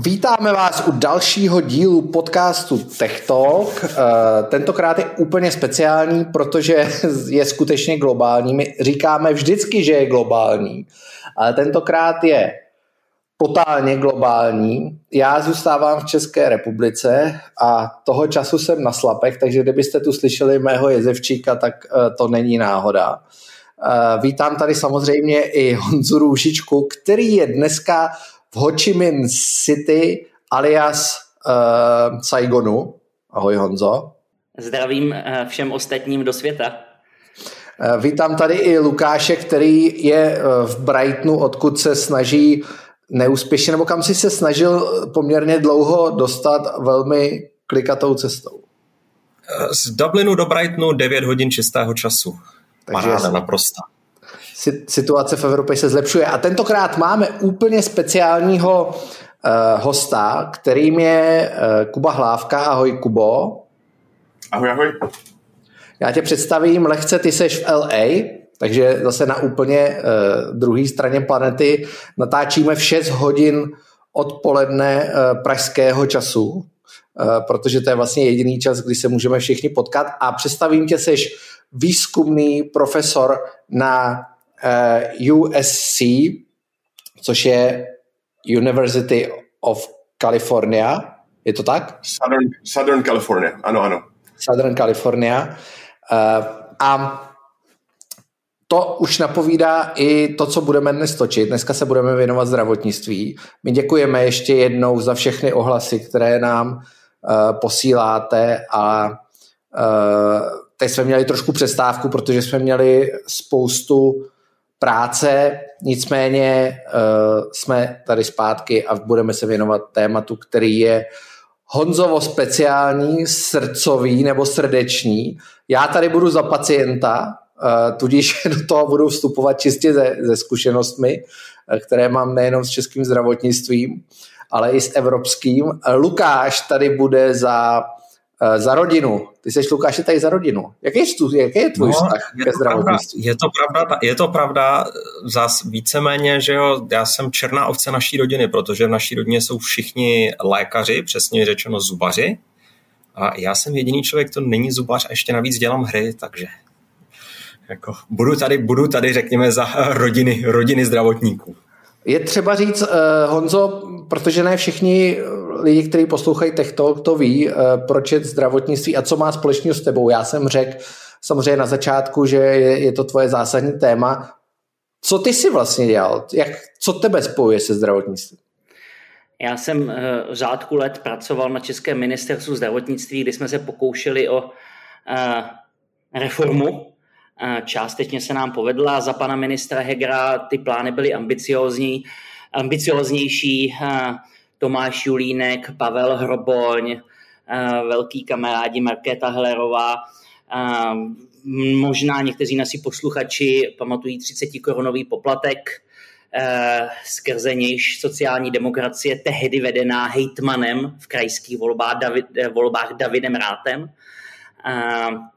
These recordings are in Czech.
Vítáme vás u dalšího dílu podcastu Tech Talk. Eh, tentokrát je úplně speciální, protože je skutečně globální. My říkáme vždycky, že je globální, ale tentokrát je totálně globální. Já zůstávám v České republice a toho času jsem na slapech, takže kdybyste tu slyšeli mého jezevčíka, tak eh, to není náhoda. Eh, vítám tady samozřejmě i Honzu Růžičku, který je dneska v Ho Chi Minh City alias uh, Saigonu. Ahoj Honzo. Zdravím eh, všem ostatním do světa. Uh, vítám tady i Lukáše, který je v Brightonu, odkud se snaží neúspěšně, nebo kam si se snažil poměrně dlouho dostat velmi klikatou cestou. Z Dublinu do Brightonu 9 hodin čistého času. Takže Paráda naprosto situace v Evropě se zlepšuje. A tentokrát máme úplně speciálního uh, hosta, kterým je uh, Kuba Hlávka. Ahoj, Kubo. Ahoj, ahoj. Já tě představím lehce, ty seš v LA, takže zase na úplně uh, druhé straně planety natáčíme v 6 hodin odpoledne uh, pražského času, uh, protože to je vlastně jediný čas, kdy se můžeme všichni potkat a představím tě, seš výzkumný profesor na USC, což je University of California. Je to tak? Southern, Southern California, ano, ano. Southern California. Uh, a to už napovídá i to, co budeme dnes točit. Dneska se budeme věnovat zdravotnictví. My děkujeme ještě jednou za všechny ohlasy, které nám uh, posíláte a uh, teď jsme měli trošku přestávku, protože jsme měli spoustu práce, nicméně uh, jsme tady zpátky a budeme se věnovat tématu, který je Honzovo speciální, srdcový nebo srdeční. Já tady budu za pacienta, uh, tudíž do toho budu vstupovat čistě ze, ze zkušenostmi, uh, které mám nejenom s českým zdravotnictvím, ale i s evropským. Lukáš tady bude za Eh, za rodinu. Ty jsi Lukáš tady za rodinu. Jaký je, tu, jaký je tvůj no, vztah ke zdravotnictví? Je to pravda, je to pravda zas víceméně, že jo, já jsem černá ovce naší rodiny, protože v naší rodině jsou všichni lékaři, přesně řečeno zubaři. A já jsem jediný člověk, to není zubař a ještě navíc dělám hry, takže jako budu tady, budu tady, řekněme, za rodiny, rodiny zdravotníků. Je třeba říct, uh, Honzo, protože ne všichni lidi, kteří poslouchají Tech Talk, to ví, uh, proč je zdravotnictví a co má společného s tebou. Já jsem řekl samozřejmě na začátku, že je, je to tvoje zásadní téma. Co ty si vlastně dělal? Jak, co tebe spojuje se zdravotnictvím? Já jsem uh, řádku let pracoval na Českém ministerstvu zdravotnictví, kdy jsme se pokoušeli o uh, reformu Částečně se nám povedla za pana ministra Hegra, ty plány byly ambiciozní, ambicioznější. Tomáš Julínek, Pavel Hroboň, velký kamarádi Markéta Hlerová, možná někteří nasi posluchači pamatují 30 korunový poplatek, skrze nějž sociální demokracie tehdy vedená hejtmanem v krajských volbách, David, volbách Davidem Rátem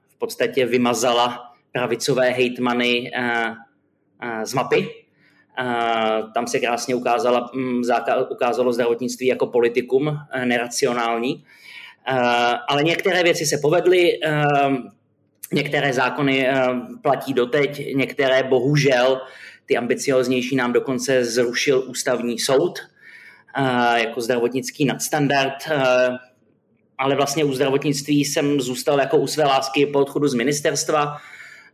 v podstatě vymazala pravicové hejtmany eh, eh, z mapy. Eh, tam se krásně ukázala, mm, ukázalo zdravotnictví jako politikum neracionální. Ale některé věci se povedly, některé zákony platí doteď, některé bohužel, ty ambicioznější nám dokonce zrušil ústavní soud jako zdravotnický nadstandard, ale vlastně u zdravotnictví jsem zůstal jako u své lásky po odchodu z ministerstva,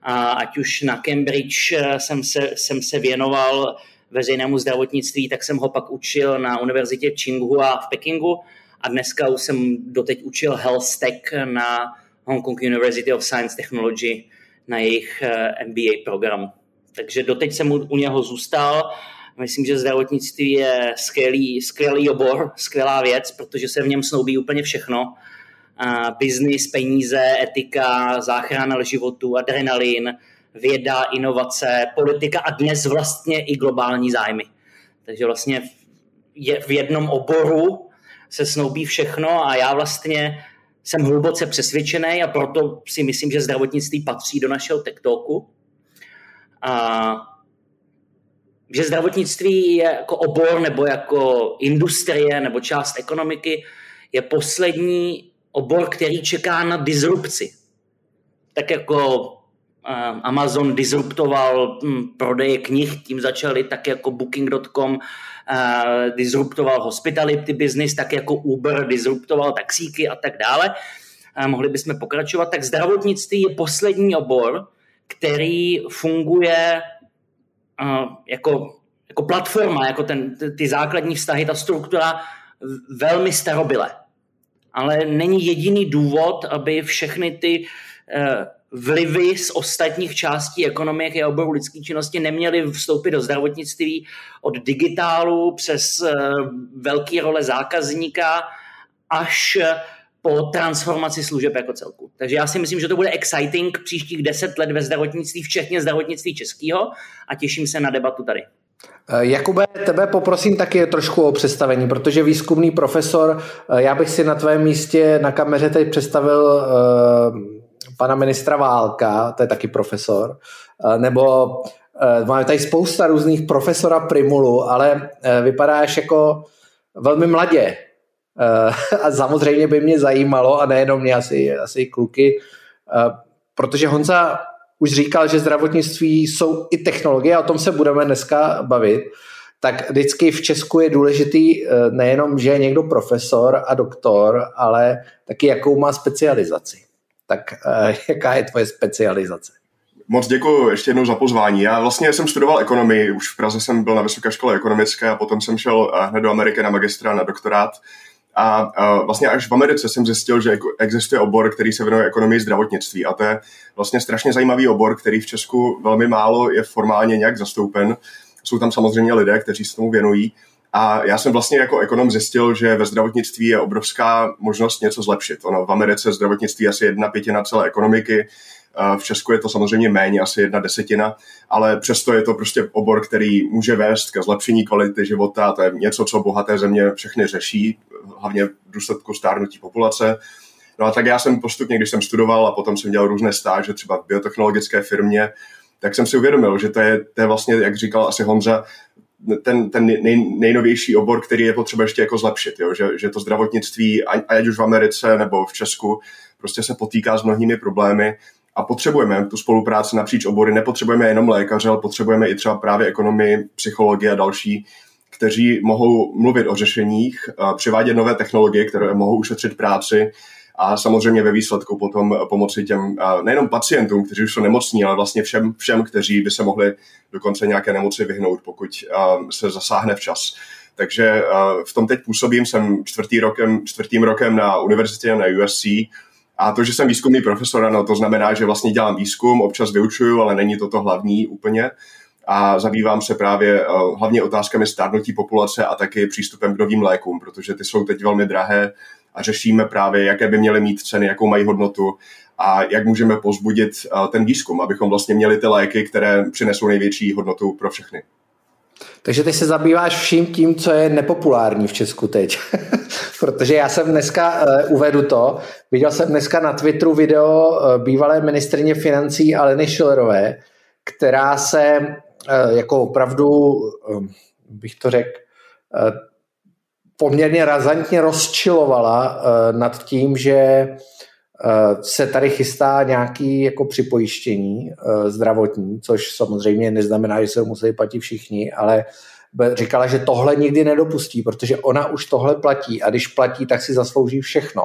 a ať už na Cambridge eh, jsem se, jsem se věnoval veřejnému zdravotnictví, tak jsem ho pak učil na univerzitě Tsinghua v Pekingu a dneska už jsem doteď učil Health Tech na Hong Kong University of Science Technology na jejich eh, MBA programu. Takže doteď jsem u, u něho zůstal. Myslím, že zdravotnictví je skvělý, skvělý obor, skvělá věc, protože se v něm snoubí úplně všechno biznis, peníze, etika, záchrana životu, adrenalin, věda, inovace, politika a dnes vlastně i globální zájmy. Takže vlastně je v jednom oboru se snoubí všechno a já vlastně jsem hluboce přesvědčený a proto si myslím, že zdravotnictví patří do našeho TikToku. A že zdravotnictví je jako obor nebo jako industrie nebo část ekonomiky je poslední obor, který čeká na disrupci. Tak jako eh, Amazon disruptoval hm, prodeje knih, tím začali, tak jako Booking.com uh, disruptoval hospitality business, tak jako Uber disruptoval taxíky a tak dále. Uh, mohli bychom pokračovat. Tak zdravotnictví je poslední obor, který funguje jako, jako platforma, jako ten, ty základní vztahy, ta struktura velmi starobyle. Ale není jediný důvod, aby všechny ty uh, vlivy z ostatních částí ekonomiky a oboru lidské činnosti neměly vstoupit do zdravotnictví od digitálu přes uh, velký role zákazníka až po transformaci služeb jako celku. Takže já si myslím, že to bude exciting příštích deset let ve zdravotnictví, včetně zdravotnictví českého a těším se na debatu tady. Eh, Jakube, tebe poprosím taky trošku o představení, protože výzkumný profesor, eh, já bych si na tvém místě na kameře teď představil uh, pana ministra Válka, to je taky profesor, nebo máme tady spousta různých profesora Primulu, ale vypadáš jako velmi mladě, Eh, a samozřejmě by mě zajímalo, a nejenom mě, asi, asi kluky, eh, protože Honza už říkal, že zdravotnictví jsou i technologie, a o tom se budeme dneska bavit, tak vždycky v Česku je důležitý eh, nejenom, že je někdo profesor a doktor, ale taky jakou má specializaci. Tak jaká je tvoje specializace? Moc děkuji ještě jednou za pozvání. Já vlastně jsem studoval ekonomii, už v Praze jsem byl na vysoké škole ekonomické a potom jsem šel hned do Ameriky na magistra, na doktorát. A, a vlastně až v Americe jsem zjistil, že existuje obor, který se věnuje ekonomii zdravotnictví. A to je vlastně strašně zajímavý obor, který v Česku velmi málo je formálně nějak zastoupen. Jsou tam samozřejmě lidé, kteří se tomu věnují. A já jsem vlastně jako ekonom zjistil, že ve zdravotnictví je obrovská možnost něco zlepšit. Ono v Americe zdravotnictví asi jedna pětina celé ekonomiky, v Česku je to samozřejmě méně, asi jedna desetina, ale přesto je to prostě obor, který může vést ke zlepšení kvality života. To je něco, co bohaté země všechny řeší, hlavně v důsledku stárnutí populace. No a tak já jsem postupně, když jsem studoval a potom jsem dělal různé stáže, třeba v biotechnologické firmě, tak jsem si uvědomil, že to je, to je vlastně, jak říkal asi Honza, ten, ten nej, nejnovější obor, který je potřeba ještě jako zlepšit, jo? Že, že to zdravotnictví, ať už v Americe nebo v Česku, prostě se potýká s mnohými problémy a potřebujeme tu spolupráci napříč obory. Nepotřebujeme jenom lékaře, ale potřebujeme i třeba právě ekonomii, psychologii a další, kteří mohou mluvit o řešeních, převádět nové technologie, které mohou ušetřit práci a samozřejmě ve výsledku potom pomoci těm nejenom pacientům, kteří už jsou nemocní, ale vlastně všem, všem kteří by se mohli dokonce nějaké nemoci vyhnout, pokud se zasáhne včas. Takže v tom teď působím, jsem čtvrtý rokem, čtvrtým rokem na univerzitě na USC, a to, že jsem výzkumný profesor, no to znamená, že vlastně dělám výzkum, občas vyučuju, ale není to to hlavní úplně. A zabývám se právě uh, hlavně otázkami stárnutí populace a taky přístupem k novým lékům, protože ty jsou teď velmi drahé a řešíme právě, jaké by měly mít ceny, jakou mají hodnotu a jak můžeme pozbudit uh, ten výzkum, abychom vlastně měli ty léky, které přinesou největší hodnotu pro všechny. Takže ty se zabýváš vším tím, co je nepopulární v Česku teď. Protože já jsem dneska, uh, uvedu to, viděl jsem dneska na Twitteru video uh, bývalé ministrině financí Aleny Schillerové, která se uh, jako opravdu, uh, bych to řekl, uh, poměrně razantně rozčilovala uh, nad tím, že se tady chystá nějaký jako připojištění eh, zdravotní, což samozřejmě neznamená, že se ho musí platit všichni, ale říkala, že tohle nikdy nedopustí, protože ona už tohle platí a když platí, tak si zaslouží všechno.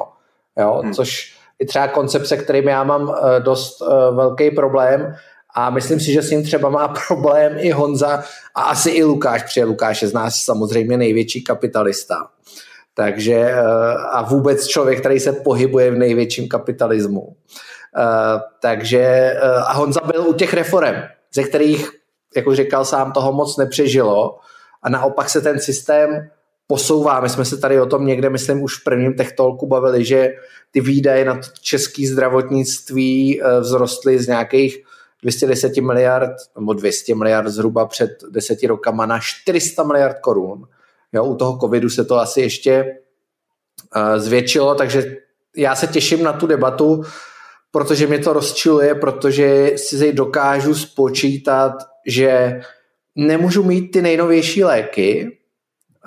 Jo? Hmm. Což je třeba koncepce, kterým já mám eh, dost velký problém a myslím si, že s ním třeba má problém i Honza a asi i Lukáš, protože Lukáš je z nás samozřejmě největší kapitalista. Takže eh, a vůbec člověk, který se pohybuje v největším kapitalismu. Eh, takže eh, a Honza byl u těch reform, ze kterých, jak už říkal sám, toho moc nepřežilo a naopak se ten systém posouvá. My jsme se tady o tom někde, myslím, už v prvním techtolku bavili, že ty výdaje na české zdravotnictví vzrostly z nějakých 210 miliard nebo 200 miliard zhruba před deseti rokama na 400 miliard korun. Jo, u toho covidu se to asi ještě uh, zvětšilo, takže já se těším na tu debatu, protože mě to rozčiluje, protože si dokážu spočítat, že nemůžu mít ty nejnovější léky,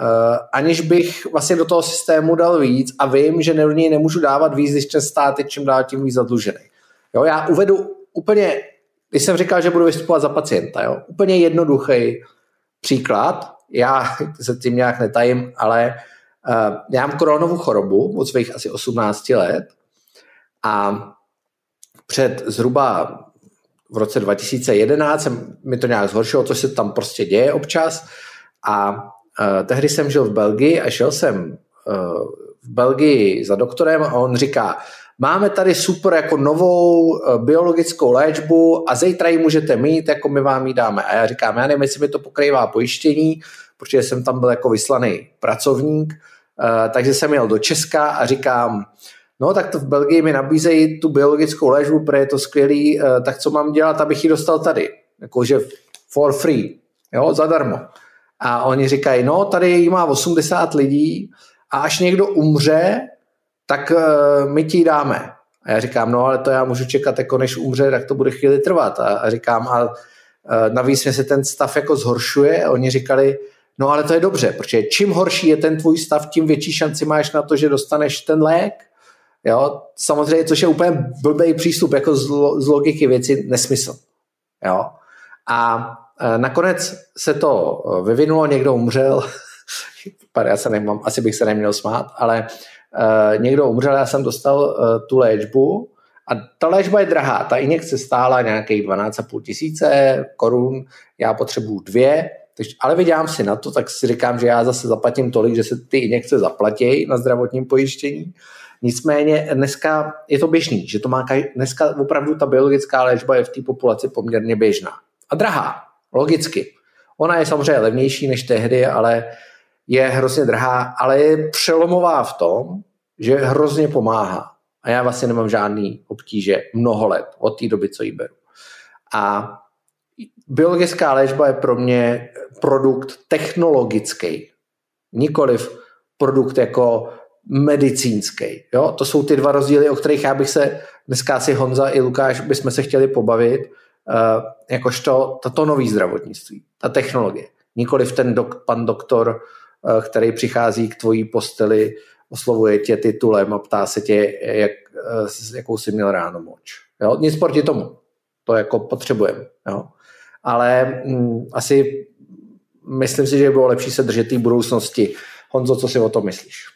uh, aniž bych vlastně do toho systému dal víc a vím, že do něj nemůžu dávat víc, když ten stát je čím dál tím víc zadlužený. Jo, já uvedu úplně, když jsem říkal, že budu vystupovat za pacienta, jo, úplně jednoduchý příklad, já se tím nějak netajím, ale uh, já mám koronovou chorobu od svých asi 18 let a před zhruba v roce 2011 jsem, mi to nějak zhoršilo, co se tam prostě děje občas. A uh, tehdy jsem žil v Belgii a šel jsem uh, v Belgii za doktorem a on říká, máme tady super jako novou uh, biologickou léčbu a zítra ji můžete mít, jako my vám ji dáme. A já říkám, já nevím, jestli mi to pokrývá pojištění, protože jsem tam byl jako vyslaný pracovník, uh, takže jsem jel do Česka a říkám, no tak to v Belgii mi nabízejí tu biologickou léčbu, protože je to skvělý, uh, tak co mám dělat, abych ji dostal tady? Jakože for free, jo, zadarmo. A oni říkají, no tady jí má 80 lidí a až někdo umře, tak uh, my ti dáme. A já říkám, no ale to já můžu čekat, jako než umře, tak to bude chvíli trvat. A, a říkám, a uh, navíc mě se ten stav jako zhoršuje. A oni říkali, no ale to je dobře, protože čím horší je ten tvůj stav, tím větší šanci máš na to, že dostaneš ten lék. Jo, samozřejmě, což je úplně blbý přístup, jako z, z logiky věci nesmysl. Jo. A e, nakonec se to vyvinulo, někdo umřel, já se nemám, asi bych se neměl smát, ale někdo umřel, já jsem dostal uh, tu léčbu a ta léčba je drahá, ta injekce stála nějakých 12,5 tisíce korun, já potřebuju dvě, takže, ale vydělám si na to, tak si říkám, že já zase zaplatím tolik, že se ty injekce zaplatí na zdravotním pojištění. Nicméně dneska je to běžný, že to má každý, dneska opravdu ta biologická léčba je v té populaci poměrně běžná. A drahá, logicky. Ona je samozřejmě levnější než tehdy, ale je hrozně drahá, ale je přelomová v tom, že hrozně pomáhá. A já vlastně nemám žádný obtíže mnoho let od té doby, co ji beru. A biologická léčba je pro mě produkt technologický, nikoliv produkt jako medicínský. Jo? To jsou ty dva rozdíly, o kterých já bych se dneska si Honza i Lukáš bychom se chtěli pobavit, uh, jakožto toto nový zdravotnictví, ta technologie. Nikoliv ten dok, pan doktor, který přichází k tvojí posteli, oslovuje tě titulem a ptá se tě, jak, uh, jakou jsi měl ráno moč. Jo? Nic proti tomu. To jako potřebujeme. Jo? Ale mm, asi myslím si, že by bylo lepší se držet té budoucnosti. Honzo, co si o tom myslíš?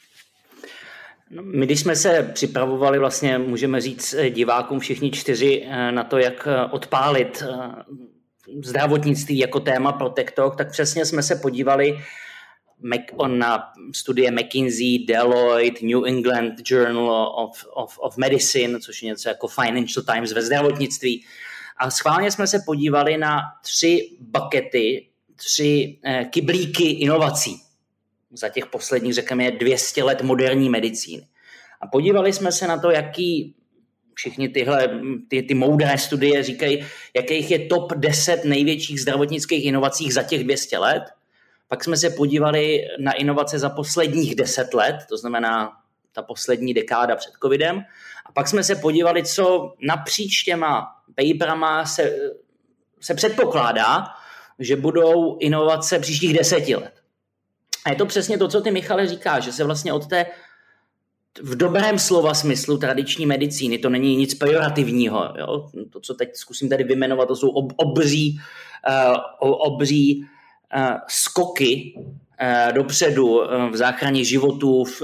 No, my, když jsme se připravovali, vlastně můžeme říct eh, divákům všichni čtyři eh, na to, jak eh, odpálit zdravotnictví jako téma pro TikTok, tak přesně jsme se podívali na studie McKinsey, Deloitte, New England Journal of, of, of Medicine, což je něco jako Financial Times ve zdravotnictví. A schválně jsme se podívali na tři bakety, tři kyblíky inovací za těch posledních, řekněme, 200 let moderní medicíny. A podívali jsme se na to, jaký všichni tyhle ty, ty moudré studie říkají, jakých je top 10 největších zdravotnických inovací za těch 200 let. Pak jsme se podívali na inovace za posledních 10 let, to znamená ta poslední dekáda před covidem. A pak jsme se podívali, co napříč těma paperama se, se předpokládá, že budou inovace příštích deseti let. A je to přesně to, co ty Michale říká, že se vlastně od té v dobrém slova smyslu tradiční medicíny, to není nic pejorativního. Jo? To, co teď zkusím tady vyjmenovat, to jsou ob, obří, uh, obří skoky uh, dopředu uh, v záchraně životů, v,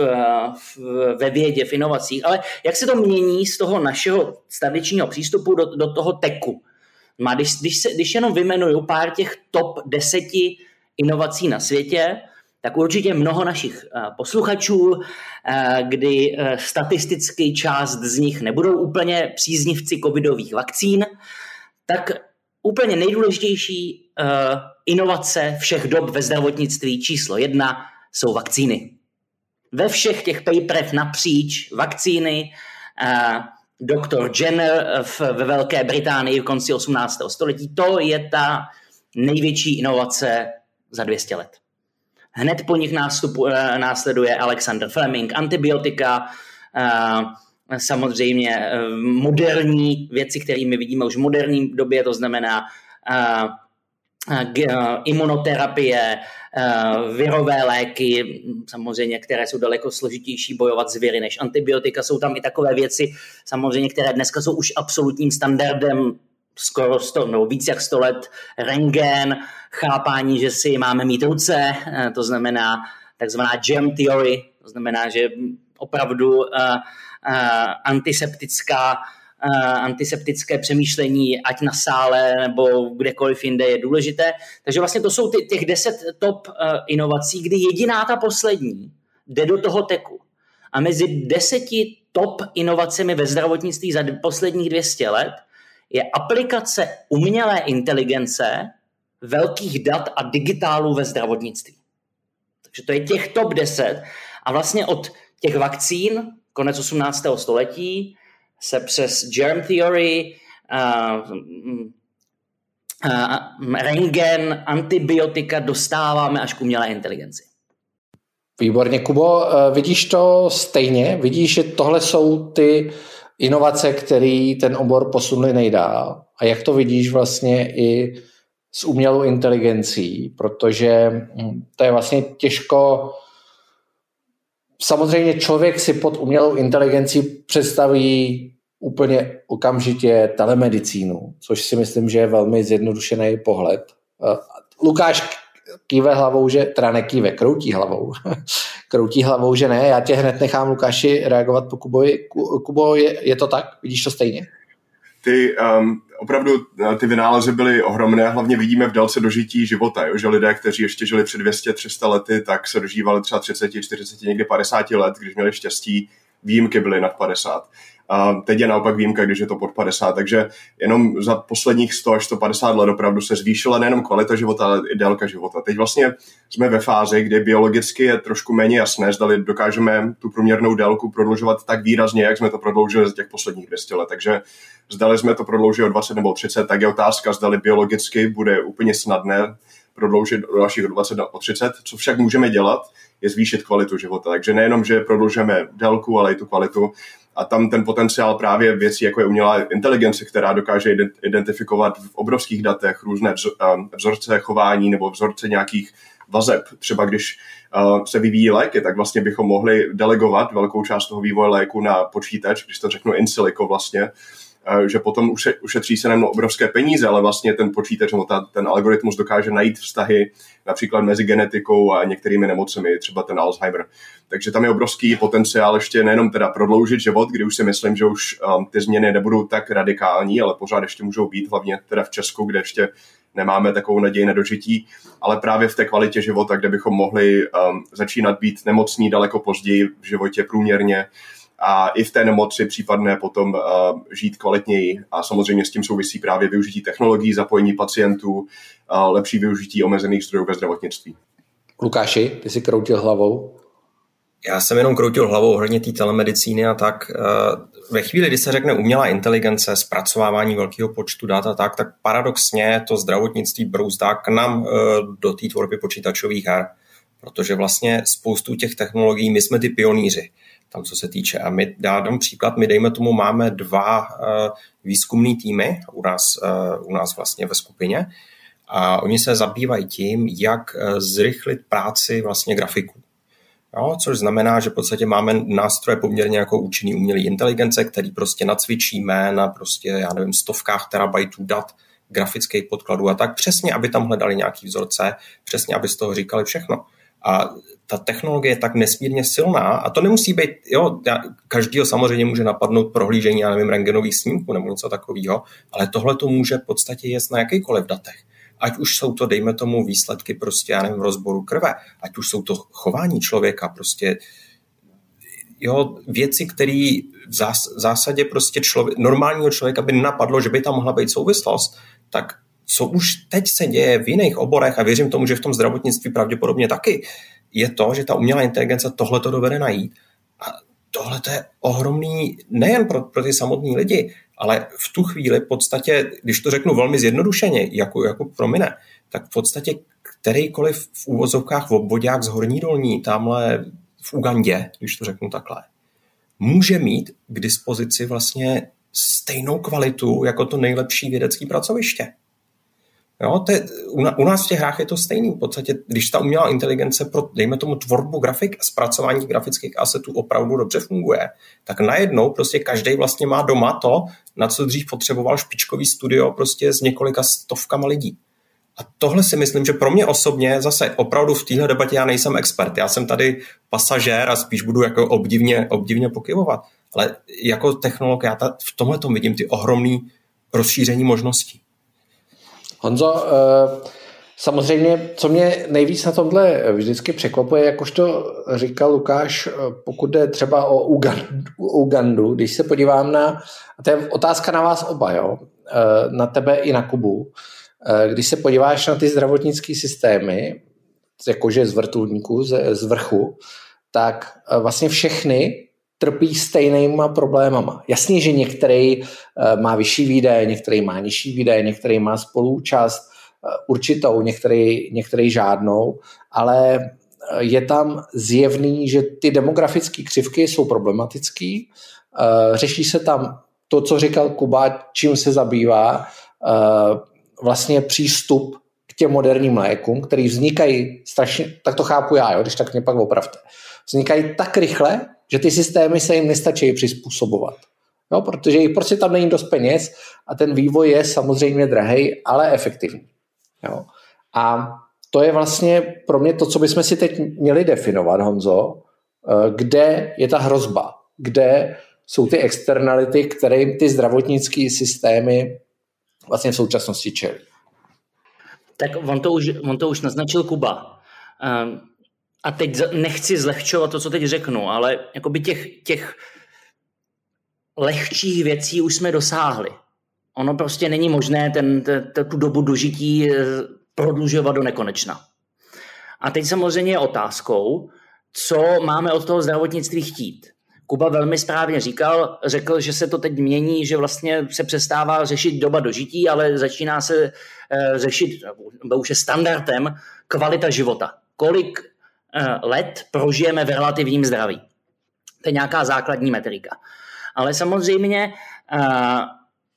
v, ve vědě, v inovacích. Ale jak se to mění z toho našeho tradičního přístupu do, do toho teku? Má, když, když, se, když jenom vymenuju pár těch top deseti inovací na světě, tak určitě mnoho našich eh, posluchačů, eh, kdy eh, statisticky část z nich nebudou úplně příznivci covidových vakcín, tak úplně nejdůležitější inovace všech dob ve zdravotnictví číslo jedna jsou vakcíny. Ve všech těch paperech napříč vakcíny doktor Jenner ve Velké Británii v konci 18. století, to je ta největší inovace za 200 let. Hned po nich nástupu, eh, následuje Alexander Fleming, antibiotika, eh, samozřejmě eh, moderní věci, které my vidíme už v moderní době, to znamená imunoterapie, virové léky, samozřejmě, které jsou daleko složitější bojovat s viry než antibiotika. Jsou tam i takové věci, samozřejmě, které dneska jsou už absolutním standardem skoro 100, nebo víc jak 100 let, rengen, chápání, že si máme mít ruce, to znamená takzvaná germ theory, to znamená, že opravdu uh, uh, antiseptická antiseptické přemýšlení, ať na sále nebo kdekoliv jinde je důležité. Takže vlastně to jsou ty, těch deset top inovací, kdy jediná ta poslední jde do toho teku. A mezi deseti top inovacemi ve zdravotnictví za posledních 200 let je aplikace umělé inteligence, velkých dat a digitálu ve zdravotnictví. Takže to je těch top 10 a vlastně od těch vakcín, konec 18. století, se přes germ theory, uh, uh, rengen, antibiotika dostáváme až k umělé inteligenci. Výborně, Kubo, vidíš to stejně? Vidíš, že tohle jsou ty inovace, které ten obor posunuli nejdál? A jak to vidíš vlastně i s umělou inteligencí? Protože hm, to je vlastně těžko samozřejmě člověk si pod umělou inteligencí představí úplně okamžitě telemedicínu, což si myslím, že je velmi zjednodušený pohled. Eh, Lukáš kýve hlavou, že, teda nekýve, kroutí hlavou. kroutí hlavou, že ne. Já tě hned nechám, Lukáši, reagovat po Kubovi. Kubo, je, je to tak? Vidíš to stejně? Ty um, opravdu eh, ty vynálezy byly ohromné, hlavně vidíme v délce dožití života, jo? že lidé, kteří ještě žili před 200-300 lety, tak se dožívali třeba 30, 40, někdy 50 let, když měli štěstí, výjimky byly nad 50. A teď je naopak výjimka, když je to pod 50. Takže jenom za posledních 100 až 150 let opravdu se zvýšila nejenom kvalita života, ale i délka života. Teď vlastně jsme ve fázi, kdy biologicky je trošku méně jasné, zdali dokážeme tu průměrnou délku prodlužovat tak výrazně, jak jsme to prodloužili z těch posledních 200 let. Takže zdali jsme to prodloužili o 20 nebo 30, tak je otázka, zdali biologicky bude úplně snadné prodloužit do dalších 20 nebo 30. Co však můžeme dělat, je zvýšit kvalitu života. Takže nejenom, že prodlužujeme délku, ale i tu kvalitu. A tam ten potenciál právě věcí, jako je umělá inteligence, která dokáže identifikovat v obrovských datech různé vzorce chování nebo vzorce nějakých vazeb. Třeba když se vyvíjí léky, tak vlastně bychom mohli delegovat velkou část toho vývoje léku na počítač, když to řeknu in silico vlastně, že potom ušetří se nám obrovské peníze, ale vlastně ten počítač nebo ta, ten algoritmus dokáže najít vztahy například mezi genetikou a některými nemocemi, třeba ten Alzheimer. Takže tam je obrovský potenciál ještě nejenom teda prodloužit život, kdy už si myslím, že už um, ty změny nebudou tak radikální, ale pořád ještě můžou být, hlavně teda v Česku, kde ještě nemáme takovou naději na dožití, ale právě v té kvalitě života, kde bychom mohli um, začínat být nemocní daleko později v životě průměrně, a i v té nemoci případné potom uh, žít kvalitněji. A samozřejmě s tím souvisí právě využití technologií, zapojení pacientů, uh, lepší využití omezených zdrojů ve zdravotnictví. Lukáši, ty jsi kroutil hlavou. Já jsem jenom kroutil hlavou ohledně té telemedicíny a tak. Ve chvíli, kdy se řekne umělá inteligence, zpracovávání velkého počtu dat a tak, tak paradoxně to zdravotnictví brouzdá k nám do té tvorby počítačových her. Protože vlastně spoustu těch technologií, my jsme ty pionýři tam, co se týče. A my, dám příklad, my dejme tomu, máme dva uh, výzkumný týmy u nás, uh, u nás vlastně ve skupině a oni se zabývají tím, jak uh, zrychlit práci vlastně grafiků. Jo, což znamená, že v podstatě máme nástroje poměrně jako účinný umělý inteligence, který prostě nacvičíme na prostě, já nevím, stovkách terabajtů dat, grafických podkladů a tak, přesně, aby tam hledali nějaký vzorce, přesně, aby z toho říkali všechno. A ta technologie je tak nesmírně silná a to nemusí být, jo, každýho samozřejmě může napadnout prohlížení, já nevím, rengenových snímků nebo něco takového, ale tohle to může v podstatě jet na jakýkoliv datech. Ať už jsou to, dejme tomu, výsledky prostě, já nevím, rozboru krve, ať už jsou to chování člověka, prostě jo, věci, které v zásadě prostě člověk, normálního člověka by napadlo, že by tam mohla být souvislost, tak co už teď se děje v jiných oborech, a věřím tomu, že v tom zdravotnictví pravděpodobně taky, je to, že ta umělá inteligence tohle to dovede najít. A tohle je ohromný nejen pro, pro ty samotní lidi, ale v tu chvíli v podstatě, když to řeknu velmi zjednodušeně, jako, jako promine, tak v podstatě kterýkoliv v úvozovkách v obvodák z Horní dolní, tamhle v Ugandě, když to řeknu takhle, může mít k dispozici vlastně stejnou kvalitu jako to nejlepší vědecké pracoviště. Jo, to je, u, u nás v těch hrách je to stejný. V podstatě, když ta umělá inteligence pro, dejme tomu, tvorbu grafik a zpracování grafických asetů opravdu dobře funguje, tak najednou prostě každý vlastně má doma to, na co dřív potřeboval špičkový studio prostě s několika stovkama lidí. A tohle si myslím, že pro mě osobně zase opravdu v téhle debatě já nejsem expert. Já jsem tady pasažér a spíš budu jako obdivně, obdivně pokyvovat. Ale jako technolog já ta, v tomhle tom vidím ty ohromné rozšíření možností. Honzo, eh, samozřejmě, co mě nejvíc na tomhle vždycky překvapuje, jakožto říkal Lukáš, eh, pokud jde třeba o Ugandu, když se podívám na, a to je otázka na vás oba, jo, eh, na tebe i na Kubu, když se podíváš na ty zdravotnické systémy, jakože z vrtulníků, z, z vrchu, tak vlastně všechny trpí stejnýma problémama. Jasně, že některý eh, má vyšší výdaje, některý má nižší výdaje, některý má spoluúčast eh, určitou, některý, některý žádnou, ale eh, je tam zjevný, že ty demografické křivky jsou problematický. Řeší se tam to, co říkal Kuba, čím se zabývá, vlastně přístup k těm moderním lékům, který vznikají strašně, tak to chápu já, jo, když tak mě pak opravte, vznikají tak rychle, že ty systémy se jim nestačí přizpůsobovat. No, protože jich prostě tam není dost peněz a ten vývoj je samozřejmě drahý, ale efektivní. Jo. A to je vlastně pro mě to, co bychom si teď měli definovat, Honzo, eh, kde je ta hrozba, kde jsou ty externality, kterým ty zdravotnické systémy vlastně v současnosti čelí. Tak on to už, on to už naznačil Kuba. Um, a teď nechci zlehčovat to, co teď řeknu, ale jakoby těch, těch lehčích věcí už jsme dosáhli. Ono prostě není možné ten, ten, tu dobu dožití eh, prodlužovat do nekonečna. A teď samozřejmě je otázkou, co máme od toho zdravotnictví chtít. Kuba velmi správně říkal, řekl, že se to teď mění, že vlastně se přestává řešit doba dožití, ale začíná se e, řešit, nebo už je standardem, kvalita života. Kolik let prožijeme v relativním zdraví. To je nějaká základní metrika. Ale samozřejmě eh,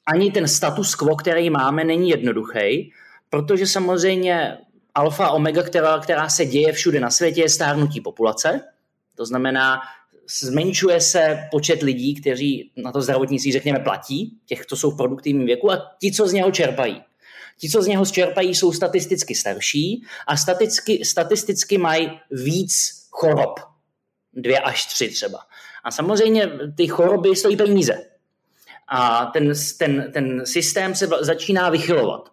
ani ten status quo, který máme, není jednoduchý, protože samozřejmě alfa omega, která, která se děje všude na světě, je stárnutí populace. To znamená, zmenšuje se počet lidí, kteří na to zdravotnictví, řekněme, platí, těch, co jsou v produktivním věku, a ti, co z něho čerpají. Ti, co z něho čerpají, jsou statisticky starší a statisticky, statisticky mají víc chorob. Dvě až tři třeba. A samozřejmě ty choroby stojí peníze. A ten, ten, ten systém se začíná vychylovat.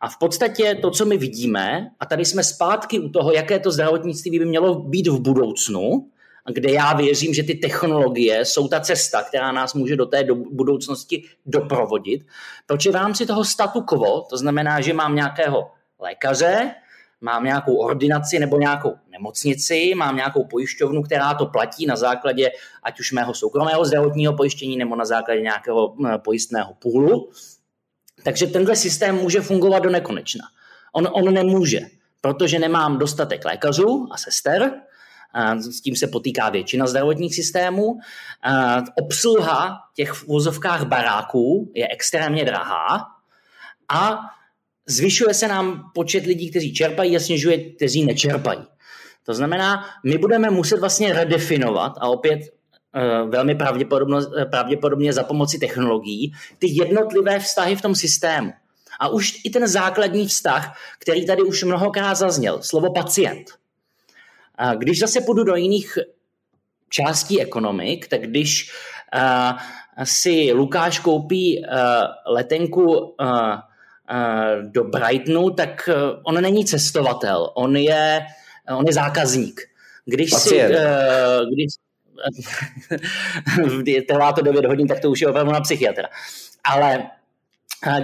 A v podstatě to, co my vidíme, a tady jsme zpátky u toho, jaké to zdravotnictví by mělo být v budoucnu, kde já věřím, že ty technologie jsou ta cesta, která nás může do té do budoucnosti doprovodit. Protože v rámci toho statu quo, to znamená, že mám nějakého lékaře, mám nějakou ordinaci nebo nějakou nemocnici, mám nějakou pojišťovnu, která to platí na základě ať už mého soukromého zdravotního pojištění nebo na základě nějakého pojistného půlu. Takže tenhle systém může fungovat do nekonečna. On, on nemůže, protože nemám dostatek lékařů a sester, s tím se potýká většina zdravotních systémů. Obsluha těch v vozovkách baráků je extrémně drahá a zvyšuje se nám počet lidí, kteří čerpají a snižuje, kteří nečerpají. To znamená, my budeme muset vlastně redefinovat a opět e, velmi pravděpodobně, pravděpodobně za pomoci technologií ty jednotlivé vztahy v tom systému. A už i ten základní vztah, který tady už mnohokrát zazněl, slovo pacient. A když zase půjdu do jiných částí ekonomik, tak když uh, si Lukáš koupí uh, letenku uh, do Brightonu, tak on není cestovatel, on je, on je zákazník. Když Pacient. si, když, trvá to 9 hodin, tak to už je opravdu na psychiatra. Ale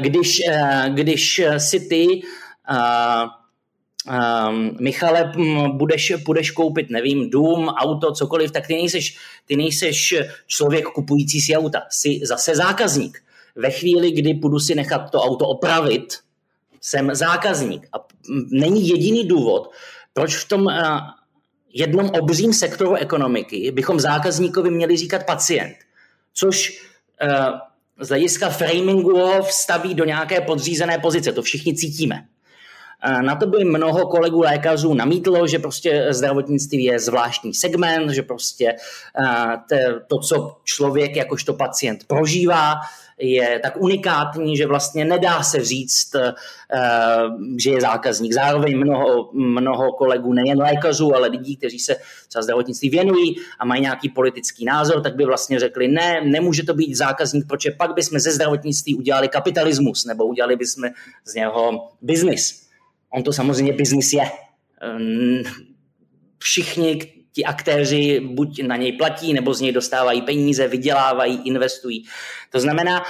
když, když si ty um, Michale, budeš, budeš koupit, nevím, dům, auto, cokoliv, tak ty nejseš, ty nejseš člověk kupující si auta, jsi zase zákazník. Ve chvíli, kdy půjdu si nechat to auto opravit, jsem zákazník. A není jediný důvod, proč v tom uh, jednom obřím sektoru ekonomiky bychom zákazníkovi měli říkat pacient, což uh, z hlediska framingu ho vstaví do nějaké podřízené pozice. To všichni cítíme. Na to by mnoho kolegů lékařů namítlo, že prostě zdravotnictví je zvláštní segment, že prostě to, co člověk jakožto pacient prožívá, je tak unikátní, že vlastně nedá se říct, že je zákazník. Zároveň mnoho, mnoho kolegů, nejen lékařů, ale lidí, kteří se třeba zdravotnictví věnují a mají nějaký politický názor, tak by vlastně řekli, ne, nemůže to být zákazník, protože pak bychom ze zdravotnictví udělali kapitalismus nebo udělali bychom z něho biznis. On to samozřejmě biznis je. Ehm, všichni ti aktéři buď na něj platí, nebo z něj dostávají peníze, vydělávají, investují. To znamená, uh,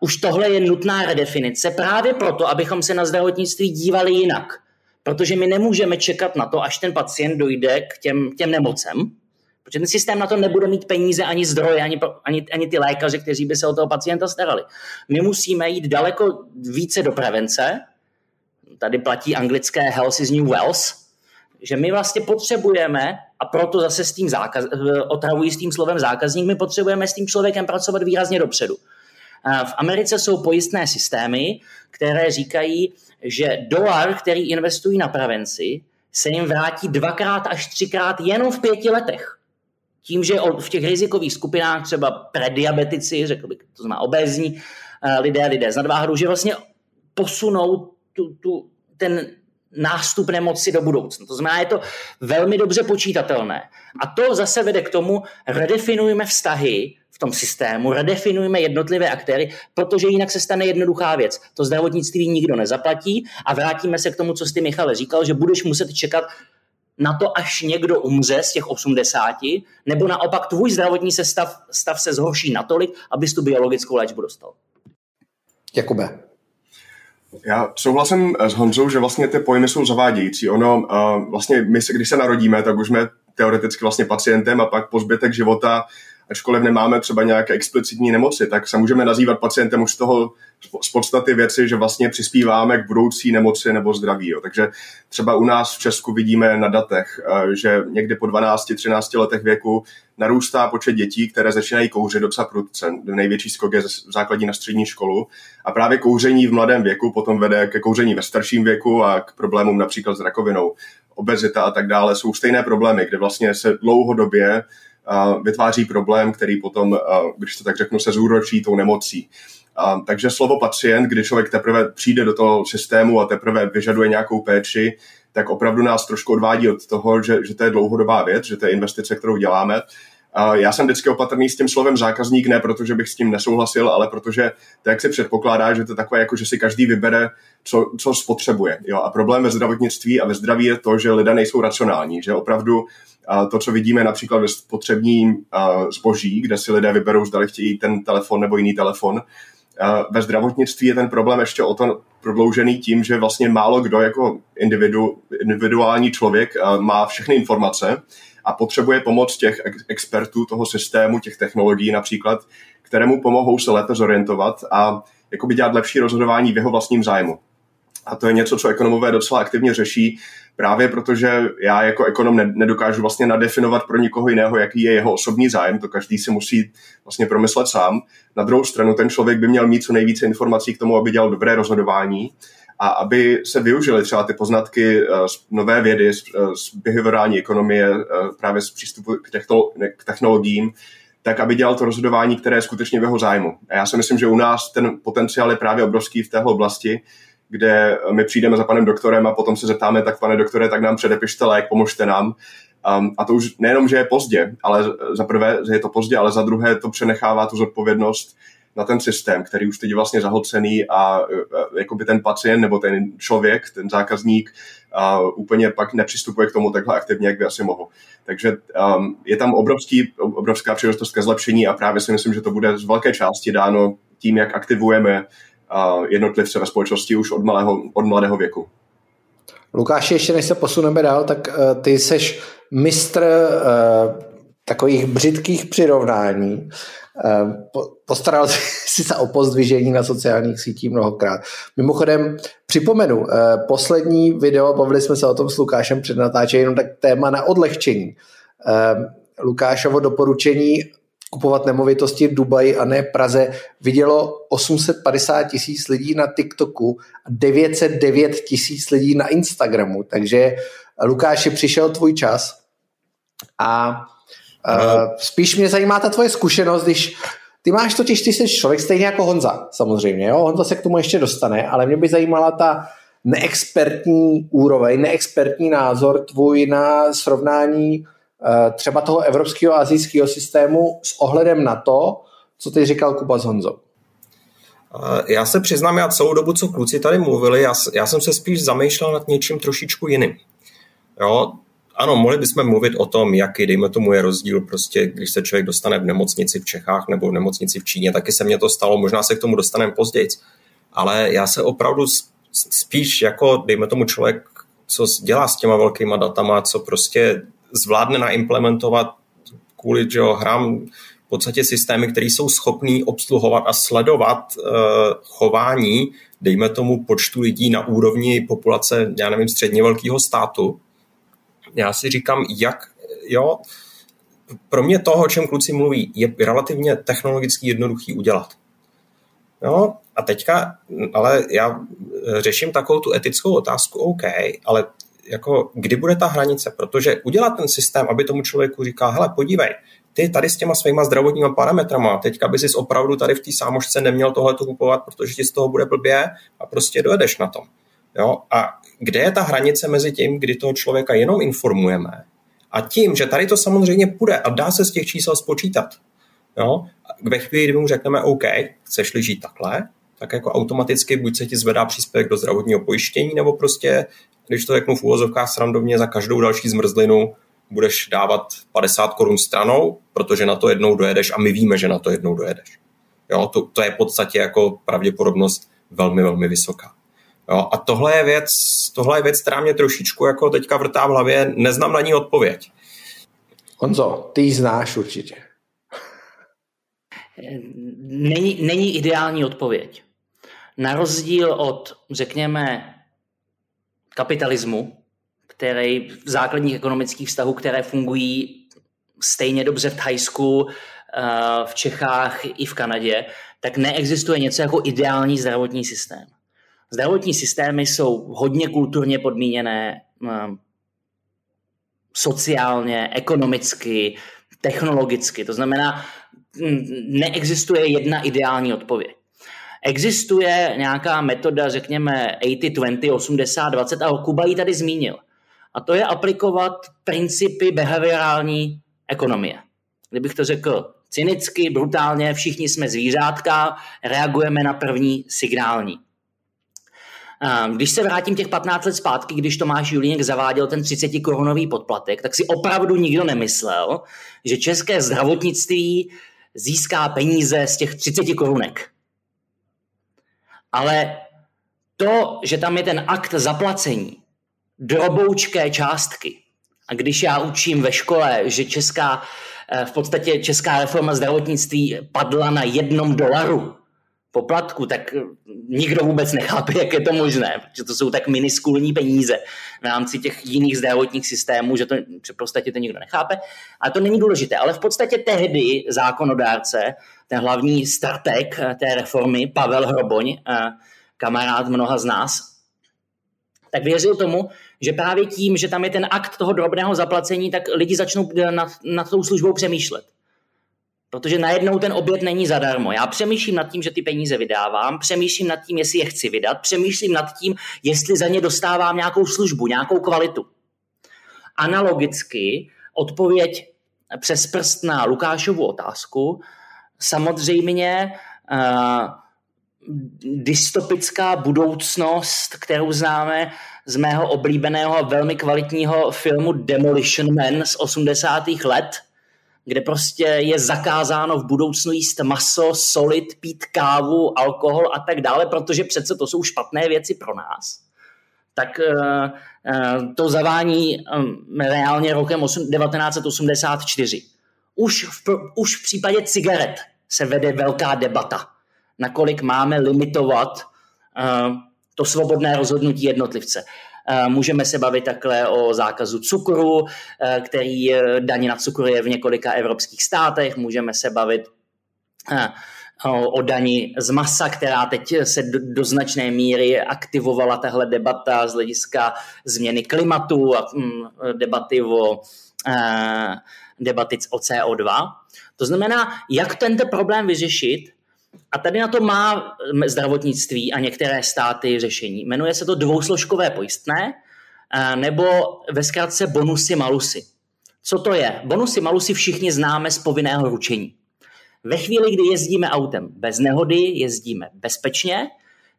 už tohle je nutná redefinice právě proto, abychom se na zdravotnictví dívali jinak. Protože my nemůžeme čekat na to, až ten pacient dojde k těm, těm nemocem, protože ten systém na to nebude mít peníze ani zdroje, ani, ani, ani ty lékaři, kteří by se o toho pacienta starali. My musíme jít daleko více do prevence, tady platí anglické health is new wealth, že my vlastně potřebujeme, a proto zase s tím zákaz, otravují s tím slovem zákazník, my potřebujeme s tím člověkem pracovat výrazně dopředu. V Americe jsou pojistné systémy, které říkají, že dolar, který investují na prevenci, se jim vrátí dvakrát až třikrát jenom v pěti letech. Tím, že v těch rizikových skupinách, třeba prediabetici, řekl bych, to znamená obézní eh, lidé, lidé z nadváhou, že vlastně posunou tu, tu, ten nástup nemoci do budoucna. To znamená, je to velmi dobře počítatelné. A to zase vede k tomu, redefinujeme vztahy v tom systému, redefinujeme jednotlivé aktéry, protože jinak se stane jednoduchá věc. To zdravotnictví nikdo nezaplatí a vrátíme se k tomu, co jsi Michale říkal, že budeš muset čekat na to, až někdo umře z těch 80, nebo naopak tvůj zdravotní stav, stav se zhorší natolik, abys tu biologickou léčbu dostal. Jakube. Já souhlasím s Honzou, že vlastně ty pojmy jsou zavádějící. Ono, uh, vlastně my, se, když se narodíme, tak už jsme teoreticky vlastně pacientem a pak po zbytek života ačkoliv nemáme třeba nějaké explicitní nemoci, tak se můžeme nazývat pacientem už z toho z podstaty věci, že vlastně přispíváme k budoucí nemoci nebo zdraví. Jo. Takže třeba u nás v Česku vidíme na datech, eh, že někdy po 12-13 letech věku narůstá počet dětí, které začínají kouřit docela prudce. Největší skok je v základní na střední školu. A právě kouření v mladém věku potom vede ke kouření ve starším věku a k problémům například s rakovinou. Obezita a tak dále jsou stejné problémy, kde vlastně se dlouhodobě vytváří problém, který potom, když to tak řeknu, se zúročí tou nemocí. Takže slovo pacient, kdy člověk teprve přijde do toho systému a teprve vyžaduje nějakou péči, tak opravdu nás trošku odvádí od toho, že, že to je dlouhodobá věc, že to je investice, kterou děláme. Já jsem vždycky opatrný s tím slovem zákazník, ne protože bych s tím nesouhlasil, ale protože to, jak se předpokládá, že to je takové, jako že si každý vybere, co, co spotřebuje. Jo? A problém ve zdravotnictví a ve zdraví je to, že lidé nejsou racionální, že opravdu to, co vidíme například ve spotřebním zboží, kde si lidé vyberou, zda chtějí ten telefon nebo jiný telefon, ve zdravotnictví je ten problém ještě o to prodloužený tím, že vlastně málo kdo jako individu, individuální člověk má všechny informace a potřebuje pomoc těch expertů toho systému, těch technologií například, kterému pomohou se lépe zorientovat a jakoby dělat lepší rozhodování v jeho vlastním zájmu. A to je něco, co ekonomové docela aktivně řeší, právě protože já jako ekonom nedokážu vlastně nadefinovat pro nikoho jiného, jaký je jeho osobní zájem, to každý si musí vlastně promyslet sám. Na druhou stranu ten člověk by měl mít co nejvíce informací k tomu, aby dělal dobré rozhodování a aby se využily třeba ty poznatky eh, z nové vědy, z, eh, behaviorální ekonomie, eh, právě z přístupu k technologiím, tak aby dělal to rozhodování, které je skutečně v jeho zájmu. A já si myslím, že u nás ten potenciál je právě obrovský v téhle oblasti, kde my přijdeme za panem doktorem a potom se zeptáme, tak pane doktore, tak nám předepište lék, pomožte nám. Um, a to už nejenom, že je pozdě, ale za prvé, že je to pozdě, ale za druhé to přenechává tu zodpovědnost na ten systém, který už teď je vlastně zahlcený a jako by ten pacient nebo ten člověk, ten zákazník a úplně pak nepřistupuje k tomu takhle aktivně, jak by asi mohl. Takže um, je tam obrovský, obrovská příležitost ke zlepšení a právě si myslím, že to bude z velké části dáno tím, jak aktivujeme jednotlivce ve společnosti už od, malého, od mladého věku. Lukáši, ještě než se posuneme dál, tak uh, ty seš mistr uh, takových břitkých přirovnání. Po, postaral jsi se o pozdvižení na sociálních sítích mnohokrát. Mimochodem, připomenu, uh, poslední video, bavili jsme se o tom s Lukášem před natáčením, jenom tak téma na odlehčení. Uh, Lukášovo doporučení kupovat nemovitosti v Dubaji a ne Praze, vidělo 850 tisíc lidí na TikToku a 909 tisíc lidí na Instagramu. Takže Lukáši, přišel tvůj čas a uh, spíš mě zajímá ta tvoje zkušenost, když ty máš totiž, ty jsi člověk stejně jako Honza, samozřejmě, jo? Honza se k tomu ještě dostane, ale mě by zajímala ta neexpertní úroveň, neexpertní názor tvůj na srovnání uh, třeba toho evropského a azijského systému s ohledem na to, co ty říkal Kuba s Honzou. Já se přiznám, já celou dobu, co kluci tady mluvili, já, já jsem se spíš zamýšlel nad něčím trošičku jiným. Jo, ano, mohli bychom mluvit o tom, jaký, dejme tomu, je rozdíl prostě, když se člověk dostane v nemocnici v Čechách nebo v nemocnici v Číně, taky se mně to stalo, možná se k tomu dostaneme později. Ale já se opravdu spíš jako, dejme tomu, člověk, co dělá s těma velkýma datama, co prostě zvládne naimplementovat kvůli že jo, hrám v podstatě systémy, které jsou schopný obsluhovat a sledovat uh, chování, dejme tomu, počtu lidí na úrovni populace, já nevím, středně velkého státu, já si říkám, jak, jo, pro mě toho, o čem kluci mluví, je relativně technologicky jednoduchý udělat. Jo, a teďka, ale já řeším takovou tu etickou otázku, OK, ale jako kdy bude ta hranice, protože udělat ten systém, aby tomu člověku říkal, hele, podívej, ty tady s těma svýma zdravotníma parametrama, teďka by si opravdu tady v té sámošce neměl tohle kupovat, protože ti z toho bude blbě a prostě dojedeš na tom. Jo? A kde je ta hranice mezi tím, kdy toho člověka jenom informujeme a tím, že tady to samozřejmě půjde a dá se z těch čísel spočítat. Jo? Ve chvíli, kdy mu řekneme OK, chceš-li žít takhle, tak jako automaticky buď se ti zvedá příspěvek do zdravotního pojištění, nebo prostě, když to řeknu v úvozovkách srandovně, za každou další zmrzlinu budeš dávat 50 korun stranou, protože na to jednou dojedeš a my víme, že na to jednou dojedeš. Jo, to, to je v podstatě jako pravděpodobnost velmi, velmi vysoká. Jo, a tohle je věc, tohle je věc, která mě trošičku jako teďka vrtá v hlavě, neznám na ní odpověď. Honzo, ty ji znáš určitě. Není, není ideální odpověď. Na rozdíl od, řekněme, kapitalismu, který v základních ekonomických vztahů, které fungují stejně dobře v Thajsku, eh, v Čechách i v Kanadě, tak neexistuje něco jako ideální zdravotní systém. Zdravotní systémy jsou hodně kulturně podmíněné, ehm, sociálně, ekonomicky, technologicky. To znamená, neexistuje jedna ideální odpověď. Existuje nějaká metoda, řekněme 80-20, 80-20, a Kuba ji tady zmínil. A to je aplikovat principy behaviorální ekonomie. Kdybych to řekl cynicky, brutálně, všichni jsme zvířátka, reagujeme na první signální. Když se vrátím těch 15 let zpátky, když Tomáš Julínek zaváděl ten 30 korunový podplatek, tak si opravdu nikdo nemyslel, že české zdravotnictví získá peníze z těch 30 korunek. Ale to, že tam je ten akt zaplacení, droboučké částky, a když já učím ve škole, že česká, eh, v podstatě česká reforma zdravotnictví padla na jednom dolaru, poplatku, tak nikdo vůbec nechápe, jak je to možné, protože to jsou tak miniskulní peníze v rámci těch jiných zdravotních systémů, že to že v podstatě to nikdo nechápe. A to není důležité. Ale v podstatě tehdy zákonodárce, ten hlavní strateg té reformy, Pavel Hroboň, kamarád mnoha z nás, tak věřil tomu, že právě tím, že tam je ten akt toho drobného zaplacení, tak lidi začnou nad, nad tou službou přemýšlet. Protože najednou ten oběd není zadarmo. Já přemýšlím nad tím, že ty peníze vydávám, přemýšlím nad tím, jestli je chci vydat, přemýšlím nad tím, jestli za ně dostávám nějakou službu, nějakou kvalitu. Analogicky odpověď přes prst na Lukášovu otázku, samozřejmě uh, dystopická budoucnost, kterou známe z mého oblíbeného velmi kvalitního filmu Demolition Man z 80. let – kde prostě je zakázáno v budoucnu jíst maso, solit, pít kávu, alkohol a tak dále, protože přece to jsou špatné věci pro nás. Tak uh, uh, to zavání um, reálně rokem 1984. Už v, už v případě cigaret se vede velká debata, nakolik máme limitovat to svobodné rozhodnutí jednotlivce. Můžeme se bavit takhle o zákazu cukru, který daně na cukru je v několika evropských státech. Můžeme se bavit o dani z masa, která teď se do, do značné míry aktivovala tahle debata z hlediska změny klimatu a mm, debaty o debaty o CO2. To znamená, jak tento problém vyřešit, a tady na to má zdravotnictví a některé státy řešení. Jmenuje se to dvousložkové pojistné nebo ve zkratce bonusy malusy. Co to je? Bonusy malusy všichni známe z povinného ručení. Ve chvíli, kdy jezdíme autem bez nehody, jezdíme bezpečně,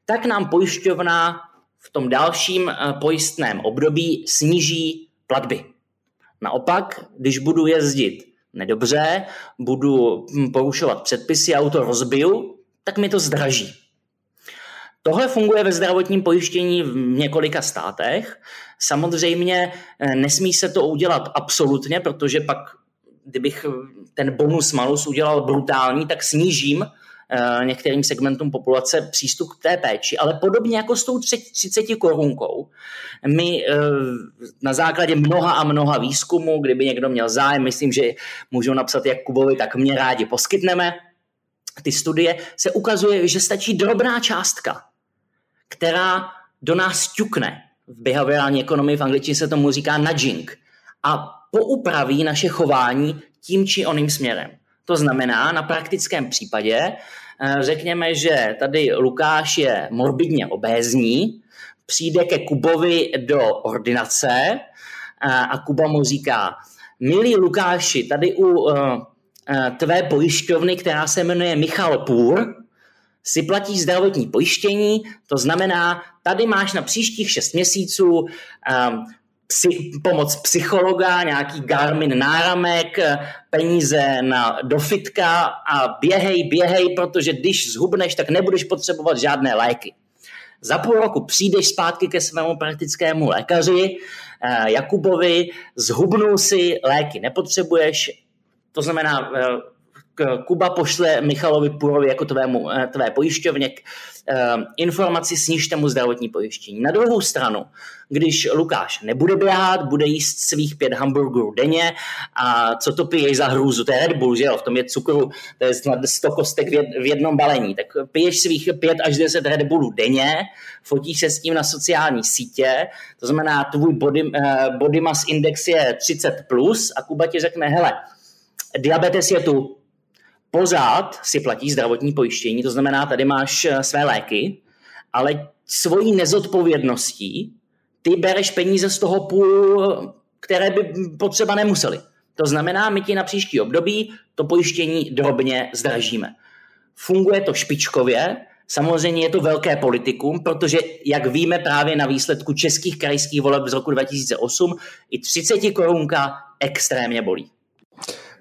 tak nám pojišťovna v tom dalším eh, pojistném období sníží platby. Naopak, když budu jezdit nedobře, budu hm, porušovat předpisy, auto rozbiju, tak mi to zdraží. Tohle funguje ve zdravotním pojištění v několika státech. Samozřejmě eh, nesmí se to udělat absolutně, protože pak kdybych ten bonus malus udělal brutální, tak snížím některým segmentům populace přístup k té péči, ale podobně jako s tou 30 korunkou, my eh, na základě mnoha a mnoha výzkumů, kdyby někdo měl zájem, myslím, že můžu napsat jak Kubovi, tak mě rádi poskytneme, ty studie, se ukazuje, že stačí drobná částka, která do nás ťukne. V behaviorální ekonomii v angličtině se tomu říká nudging. A poupraví naše chování tím či oným směrem. To znamená, na praktickém případě eh, řekněme, že tady Lukáš je morbidně obézní, přijde ke Kubovi do ordinace eh, a Kuba mu říká, milý Lukáši, tady u eh, tvé pojišťovny, která se jmenuje Michal Půr, si platíš zdravotní pojištění, to znamená, tady máš na příštích šest měsíců psy, pomoc psychologa, nějaký Garmin náramek, peníze na dofitka a běhej, běhej, protože když zhubneš, tak nebudeš potřebovat žádné léky. Za půl roku přijdeš zpátky ke svému praktickému lékaři, eh, Jakubovi, zhubnul si, léky nepotřebuješ, to znamená, eh, Kuba pošle Michalovi Purovi jako tvému, eh, tvé pojišťovně Eh, informaci snižte mu zdravotní pojištění. Na druhou stranu, když Lukáš nebude běhat, bude jíst svých pět hamburgerů denně a co to piješ za hrůzu, to je Red Bull, že jo, v tom je cukru, to je 100 kostek v jednom balení, tak piješ svých pět až 10 Red Bullů denně, fotíš se s tím na sociální sítě, to znamená, tvůj body, eh, body mass index je 30+, plus a Kuba ti řekne, hele, diabetes je tu, pořád si platíš zdravotní pojištění, to znamená, tady máš eh, své léky, ale svojí nezodpovědností ty bereš peníze z toho půl, které by potřeba nemuseli. To znamená, my ti na příští období to pojištění drobně zdražíme. Funguje to špičkově, samozřejmě je to velké politikum, protože, jak víme právě na výsledku českých krajských voleb z roku 2008, i 30 korunka extrémně bolí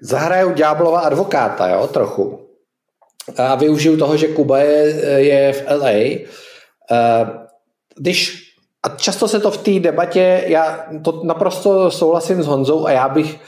zahraju ďáblova advokáta, jo, trochu. A využiju toho, že Kuba je, je v LA. Eh, když, a často se to v té debatě, já to naprosto souhlasím s Honzou a já bych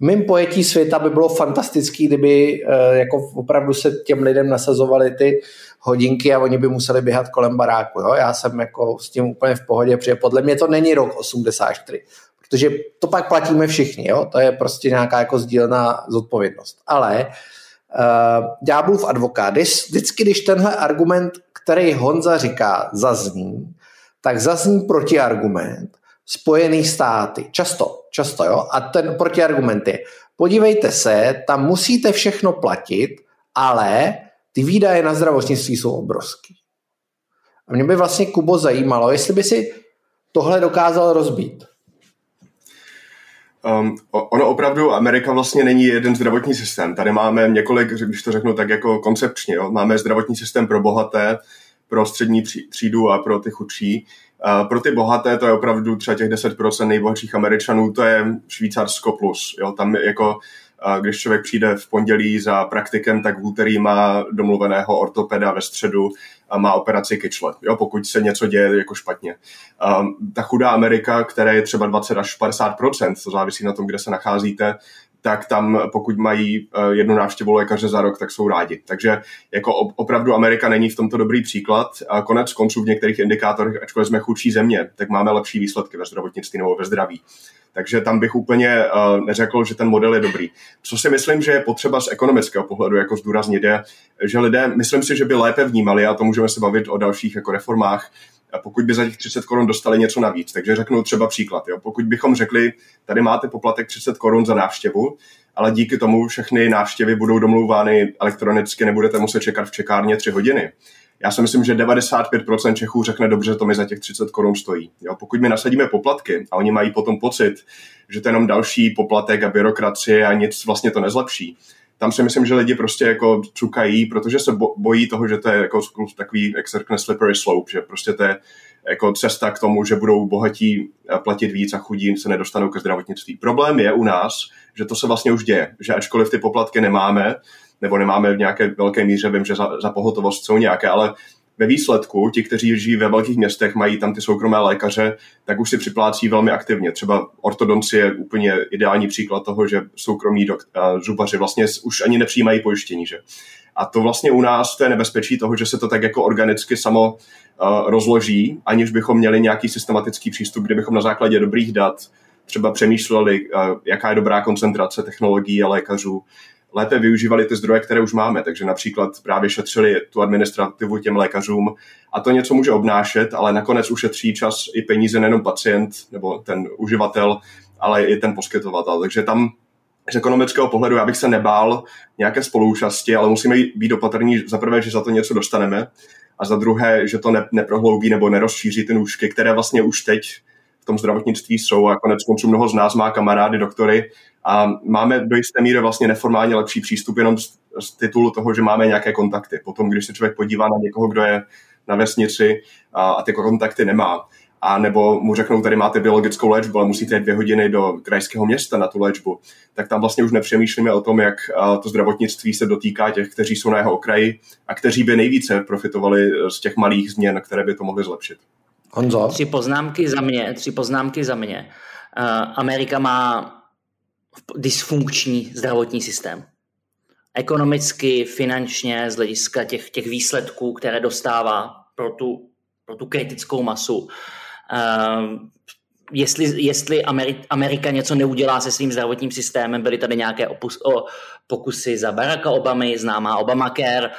v mém pojetí světa by bylo fantastický, kdyby eh, jako opravdu se těm lidem nasazovaly ty hodinky a oni by museli běhat kolem baráku. Jo? Já jsem jako s tím úplně v pohodě, protože podle mě to není rok 84 protože to pak platíme všichni, jo? to je prostě nějaká jako sdílená zodpovědnost. Ale uh, ďáblův advokát, vždycky, když tenhle argument, který Honza říká, zazní, tak zazní protiargument Spojených státy. Často, často, jo. A ten protiargument je, podívejte se, tam musíte všechno platit, ale ty výdaje na zdravotnictví jsou obrovský. A mě by vlastně, Kubo, zajímalo, jestli by si tohle dokázal rozbít. Um, ono opravdu, Amerika vlastně není jeden zdravotní systém. Tady máme několik, když to řeknu tak jako koncepčně, jo? máme zdravotní systém pro bohaté, pro střední třídu a pro ty chudší. Uh, pro ty bohaté to je opravdu třeba těch 10% nejbohatších Američanů, to je Švýcarsko plus. Jo? Tam jako když člověk přijde v pondělí za praktikem, tak v úterý má domluveného ortopeda ve středu má operaci kyčle, jo, pokud se něco děje jako špatně. Ta chudá Amerika, která je třeba 20 až 50 to závisí na tom, kde se nacházíte, tak tam pokud mají eh, jednu návštěvu lékaře za rok, tak jsou rádi. Takže jako opravdu Amerika není v tomto dobrý příklad. A konec konců v některých indikátorech, ačkoliv jsme chudší země, tak máme lepší výsledky ve zdravotnictví nebo ve zdraví. Takže tam bych úplně uh, neřekl, že ten model je dobrý. Co si myslím, že je potřeba z ekonomického pohledu jako zdůraznit, je, že lidé, myslím si, že by lépe vnímali, a to můžeme se bavit o dalších jako reformách, pokud by za těch 30 korun dostali něco navíc. Takže řeknu třeba příklad. Jo. Pokud bychom řekli, tady máte poplatek 30 korun za návštěvu, ale díky tomu všechny návštěvy budou domlouvány elektronicky, nebudete muset čekat v čekárně 3 hodiny. Já si myslím, že 95% Čechů řekne dobře, to mi za těch 30 korun stojí. Jo, pokud mi nasadíme poplatky a oni mají potom pocit, že to je jenom další poplatek a byrokracie a nic vlastně to nezlepší, tam si myslím, že lidi prostě jako cukají, protože se bojí toho, že to je jako takový, jak se řekne, slippery slope, že prostě to je jako cesta k tomu, že budou bohatí platit víc a chudí se nedostanou ke zdravotnictví. Problém je u nás, že to se vlastně už děje, že ačkoliv ty poplatky nemáme, nebo nemáme v nějaké velké míře, vím, že za, za pohotovost jsou nějaké, ale ve výsledku ti, kteří žijí ve velkých městech, mají tam ty soukromé lékaře, tak už si připlácí velmi aktivně. Třeba ortodoncie je úplně ideální příklad toho, že soukromí zubaři vlastně už ani nepřijímají pojištění. Že? A to vlastně u nás to je nebezpečí toho, že se to tak jako organicky samo rozloží, aniž bychom měli nějaký systematický přístup, kde bychom na základě dobrých dat třeba přemýšleli, jaká je dobrá koncentrace technologií a lékařů, lépe využívali ty zdroje, které už máme. Takže například právě šetřili tu administrativu těm lékařům a to něco může obnášet, ale nakonec ušetří čas i peníze nejenom pacient nebo ten uživatel, ale i ten poskytovatel. Takže tam z ekonomického pohledu já bych se nebál nějaké spoluúčasti, ale musíme být opatrní za prvé, že za to něco dostaneme a za druhé, že to ne, neprohloubí nebo nerozšíří ty nůžky, které vlastně už teď v tom zdravotnictví jsou a konec konců mnoho z nás má kamarády, doktory a máme do jisté míry vlastně neformálně lepší přístup jenom z, z titulu toho, že máme nějaké kontakty. Potom, když se člověk podívá na někoho, kdo je na vesnici a, a ty kontakty nemá, a nebo mu řeknou, tady máte biologickou léčbu, ale musíte jít dvě hodiny do krajského města na tu léčbu, tak tam vlastně už nepřemýšlíme o tom, jak to zdravotnictví se dotýká těch, kteří jsou na jeho okraji a kteří by nejvíce profitovali z těch malých změn, které by to mohly zlepšit. Honzo? Tři poznámky za mě. Tři poznámky za mě. Uh, Amerika má dysfunkční zdravotní systém. Ekonomicky, finančně, z hlediska těch, těch výsledků, které dostává pro tu, pro tu kritickou masu. Uh, jestli, jestli Amerika něco neudělá se svým zdravotním systémem, byly tady nějaké opus, o, pokusy za Baracka Obamy, známá Obamacare,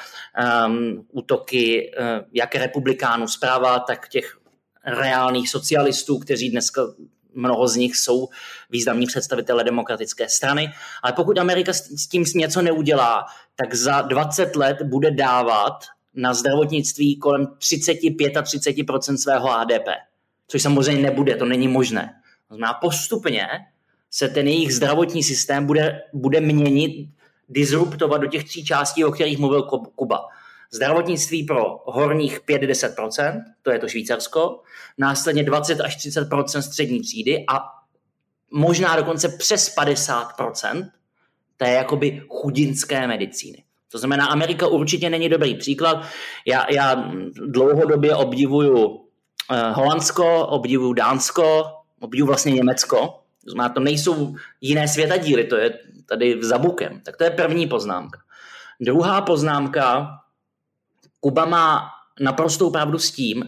um, útoky uh, jak republikánů zprava, tak těch reálných socialistů, kteří dneska mnoho z nich jsou významní představitelé demokratické strany. Ale pokud Amerika s tím něco neudělá, tak za 20 let bude dávat na zdravotnictví kolem 30-35% svého HDP. Což samozřejmě nebude, to není možné. To znamená, postupně se ten jejich zdravotní systém bude, bude měnit, disruptovat do těch tří částí, o kterých mluvil Kuba. Zdravotnictví pro horních 5-10%, to je to Švýcarsko, následně 20 až 30% střední třídy a možná dokonce přes 50% té jakoby chudinské medicíny. To znamená, Amerika určitě není dobrý příklad. Já, já dlouhodobě obdivuju uh, Holandsko, obdivuju Dánsko, obdivuju vlastně Německo. To znamená, to nejsou jiné světadíly, to je tady za bukem. Tak to je první poznámka. Druhá poznámka, Kuba má naprostou pravdu s tím,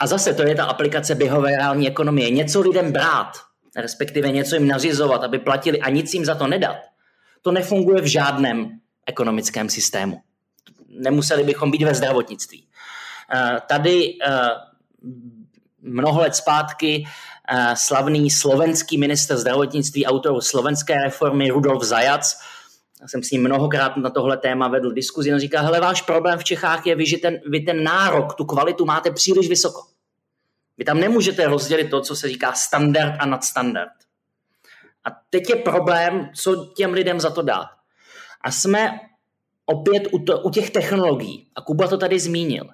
a zase to je ta aplikace behaviorální ekonomie, něco lidem brát, respektive něco jim nařizovat, aby platili a nic jim za to nedat, to nefunguje v žádném ekonomickém systému. Nemuseli bychom být ve zdravotnictví. Eh, tady eh, mnoho let zpátky eh, slavný slovenský minister zdravotnictví, autor slovenské reformy Rudolf Zajac, já jsem s ním mnohokrát na tohle téma vedl diskuzi, on říká, hele, váš problém v Čechách je, vy, že ten, vy ten nárok, tu kvalitu máte příliš vysoko. Vy tam nemůžete rozdělit to, co se říká standard a nadstandard. A teď je problém, co těm lidem za to dát. A jsme opět u, to, u těch technologií. A Kuba to tady zmínil.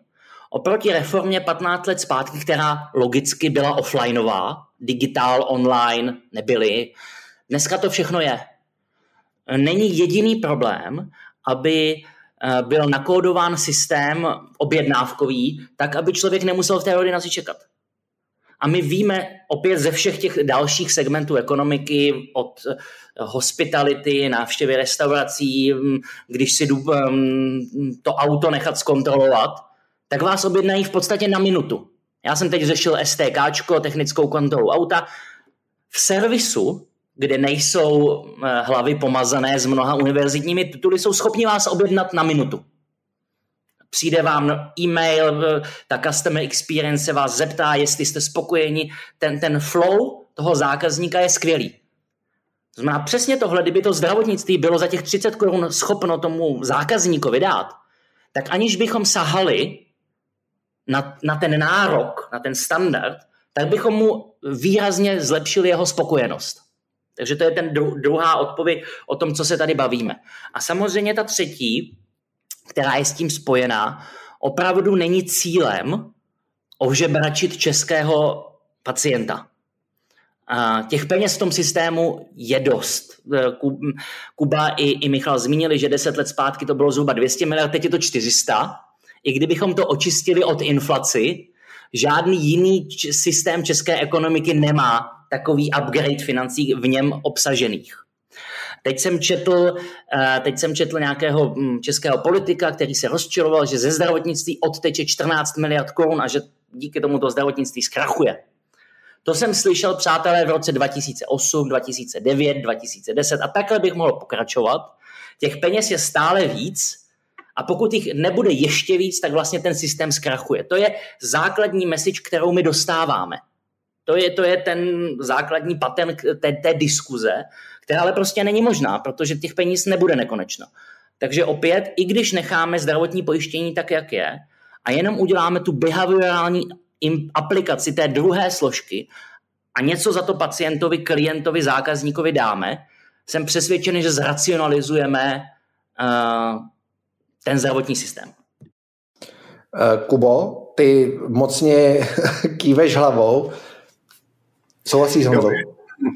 Oproti reformě 15 let zpátky, která logicky byla offlineová, digitál, online nebyly, dneska to všechno je není jediný problém, aby eh, byl nakódován systém objednávkový, tak aby člověk nemusel v té ordinaci čekat. A my víme opět ze všech těch dalších segmentů ekonomiky, od eh, hospitality, návštěvy restaurací, mm, když si jdu mm, to auto nechat zkontrolovat, tak vás objednají v podstatě na minutu. Já jsem teď řešil STK, technickou kontrolu auta. V servisu, kde nejsou eh, hlavy pomazané s mnoha univerzitními tituly, jsou schopni vás objednat na minutu přijde vám e-mail, ta customer experience se vás zeptá, jestli jste spokojeni, ten, ten flow toho zákazníka je skvělý. To znamená přesně tohle, kdyby to zdravotnictví bylo za těch 30 korun schopno tomu zákazníkovi dát, tak aniž bychom sahali na, na ten nárok, na ten standard, tak bychom mu výrazně zlepšili jeho spokojenost. Takže to je ten druhá odpověď o tom, co se tady bavíme. A samozřejmě ta třetí která je s tím spojená, opravdu není cílem ožebračit českého pacienta. A těch peněz v tom systému je dost. Kuba i, i Michal zmínili, že 10 let zpátky to bylo zhruba 200 miliard, teď je to 400. I kdybychom to očistili od inflaci, žádný jiný systém české ekonomiky nemá takový upgrade financí v něm obsažených. Teď jsem četl, eh, teď jsem četl nějakého hm, českého politika, který se rozčiloval, že ze zdravotnictví odteče 14 miliard korun a že díky tomu to zdravotnictví zkrachuje. To jsem slyšel, přátelé, v roce 2008, 2009, 2010 a takhle bych mohl pokračovat. Těch peněz je stále víc a pokud jich nebude ještě víc, tak vlastně ten systém zkrachuje. To je základní message, kterou my dostáváme. To je, to je ten základní patent té, té diskuze která ale prostě není možná, protože těch peněz nebude nekonečno. Takže opět, i když necháme zdravotní pojištění tak, jak je, a jenom uděláme tu behaviorální aplikaci té druhé složky a něco za to pacientovi, klientovi, zákazníkovi dáme, jsem přesvědčený, že zracionalizujeme uh, ten zdravotní systém. Uh, Kubo, ty mocně kýveš hlavou. Souhlasíš s Honzou?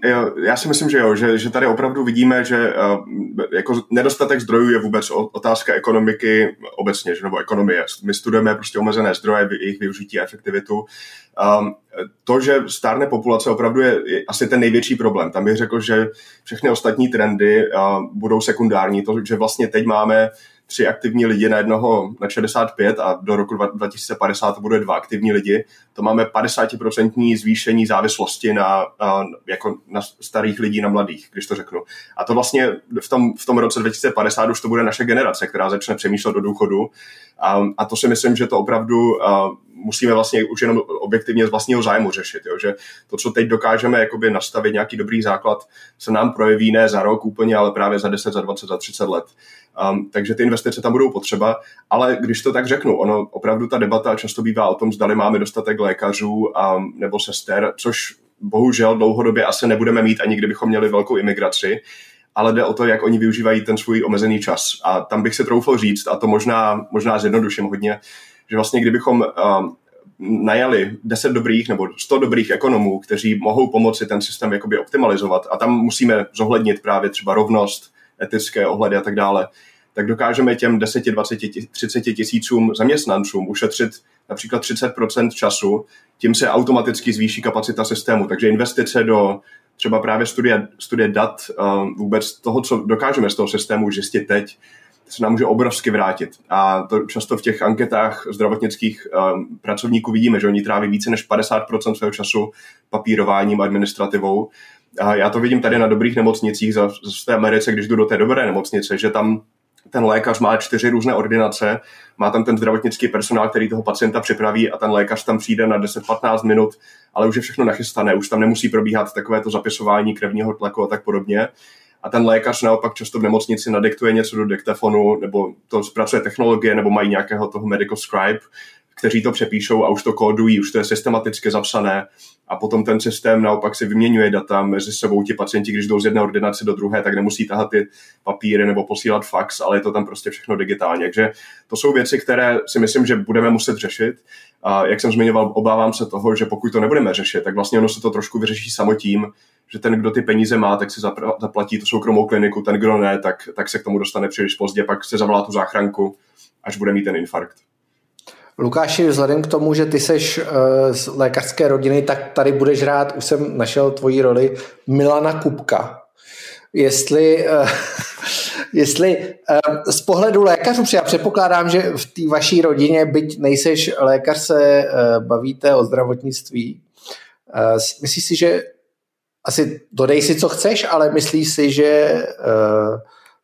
Jo, já si myslím, že jo, že, že tady opravdu vidíme, že uh, jako nedostatek zdrojů je vůbec otázka ekonomiky obecně, že, nebo ekonomie. My studujeme prostě omezené zdroje, jejich využití a efektivitu. Um, to, že stárne populace opravdu je, je asi ten největší problém. Tam bych řekl, že všechny ostatní trendy uh, budou sekundární. To, že vlastně teď máme tři aktivní lidi na jednoho na 65 a do roku 2050 to bude dva aktivní lidi, to máme 50% zvýšení závislosti na, jako na starých lidí, na mladých, když to řeknu. A to vlastně v tom, v tom roce 2050 už to bude naše generace, která začne přemýšlet do důchodu. A, a to si myslím, že to opravdu musíme vlastně už jenom objektivně z vlastního zájmu řešit. Jo? Že to, co teď dokážeme jakoby nastavit nějaký dobrý základ, se nám projeví ne za rok úplně, ale právě za 10, za 20, za 30 let. Um, takže ty investice tam budou potřeba, ale když to tak řeknu, ono opravdu ta debata často bývá o tom, zdali máme dostatek lékařů um, nebo sester, což bohužel dlouhodobě asi nebudeme mít, ani kdybychom měli velkou imigraci, ale jde o to, jak oni využívají ten svůj omezený čas. A tam bych se troufl říct, a to možná, možná zjednoduším hodně, že vlastně kdybychom um, najali 10 dobrých nebo 100 dobrých ekonomů, kteří mohou pomoci ten systém jakoby optimalizovat a tam musíme zohlednit právě třeba rovnost, etické ohledy a tak dále, tak dokážeme těm 10, 20, 30 tisícům zaměstnancům ušetřit například 30% času, tím se automaticky zvýší kapacita systému. Takže investice do třeba právě studie, studie dat, uh, vůbec toho, co dokážeme z toho systému zjistit teď, se nám může obrovsky vrátit. A to často v těch anketách zdravotnických um, pracovníků vidíme, že oni tráví více než 50% svého času papírováním, administrativou. A já to vidím tady na dobrých nemocnicích za, z té Americe, když jdu do té dobré nemocnice, že tam ten lékař má čtyři různé ordinace, má tam ten zdravotnický personál, který toho pacienta připraví a ten lékař tam přijde na 10-15 minut, ale už je všechno nachystané, už tam nemusí probíhat takové to zapisování krevního tlaku a tak podobně a ten lékař naopak často v nemocnici nadiktuje něco do diktafonu, nebo to zpracuje technologie, nebo mají nějakého toho medical scribe, kteří to přepíšou a už to kódují, už to je systematicky zapsané a potom ten systém naopak si vyměňuje data mezi sebou. Ti pacienti, když jdou z jedné ordinace do druhé, tak nemusí tahat ty papíry nebo posílat fax, ale je to tam prostě všechno digitálně. Takže to jsou věci, které si myslím, že budeme muset řešit. A jak jsem zmiňoval, obávám se toho, že pokud to nebudeme řešit, tak vlastně ono se to trošku vyřeší samotím, že ten, kdo ty peníze má, tak si zaplatí tu soukromou kliniku, ten, kdo ne, tak, tak se k tomu dostane příliš pozdě, pak se zavolá tu záchranku, až bude mít ten infarkt. Lukáši, vzhledem k tomu, že ty seš uh, z lékařské rodiny, tak tady budeš rád, už jsem našel tvoji roli, Milana Kupka. Jestli, uh, jestli uh, z pohledu lékařů, já předpokládám, že v té vaší rodině, byť nejseš lékař, se bavíte o zdravotnictví. Myslíš si, že asi dodej si, co chceš, ale myslíš si, že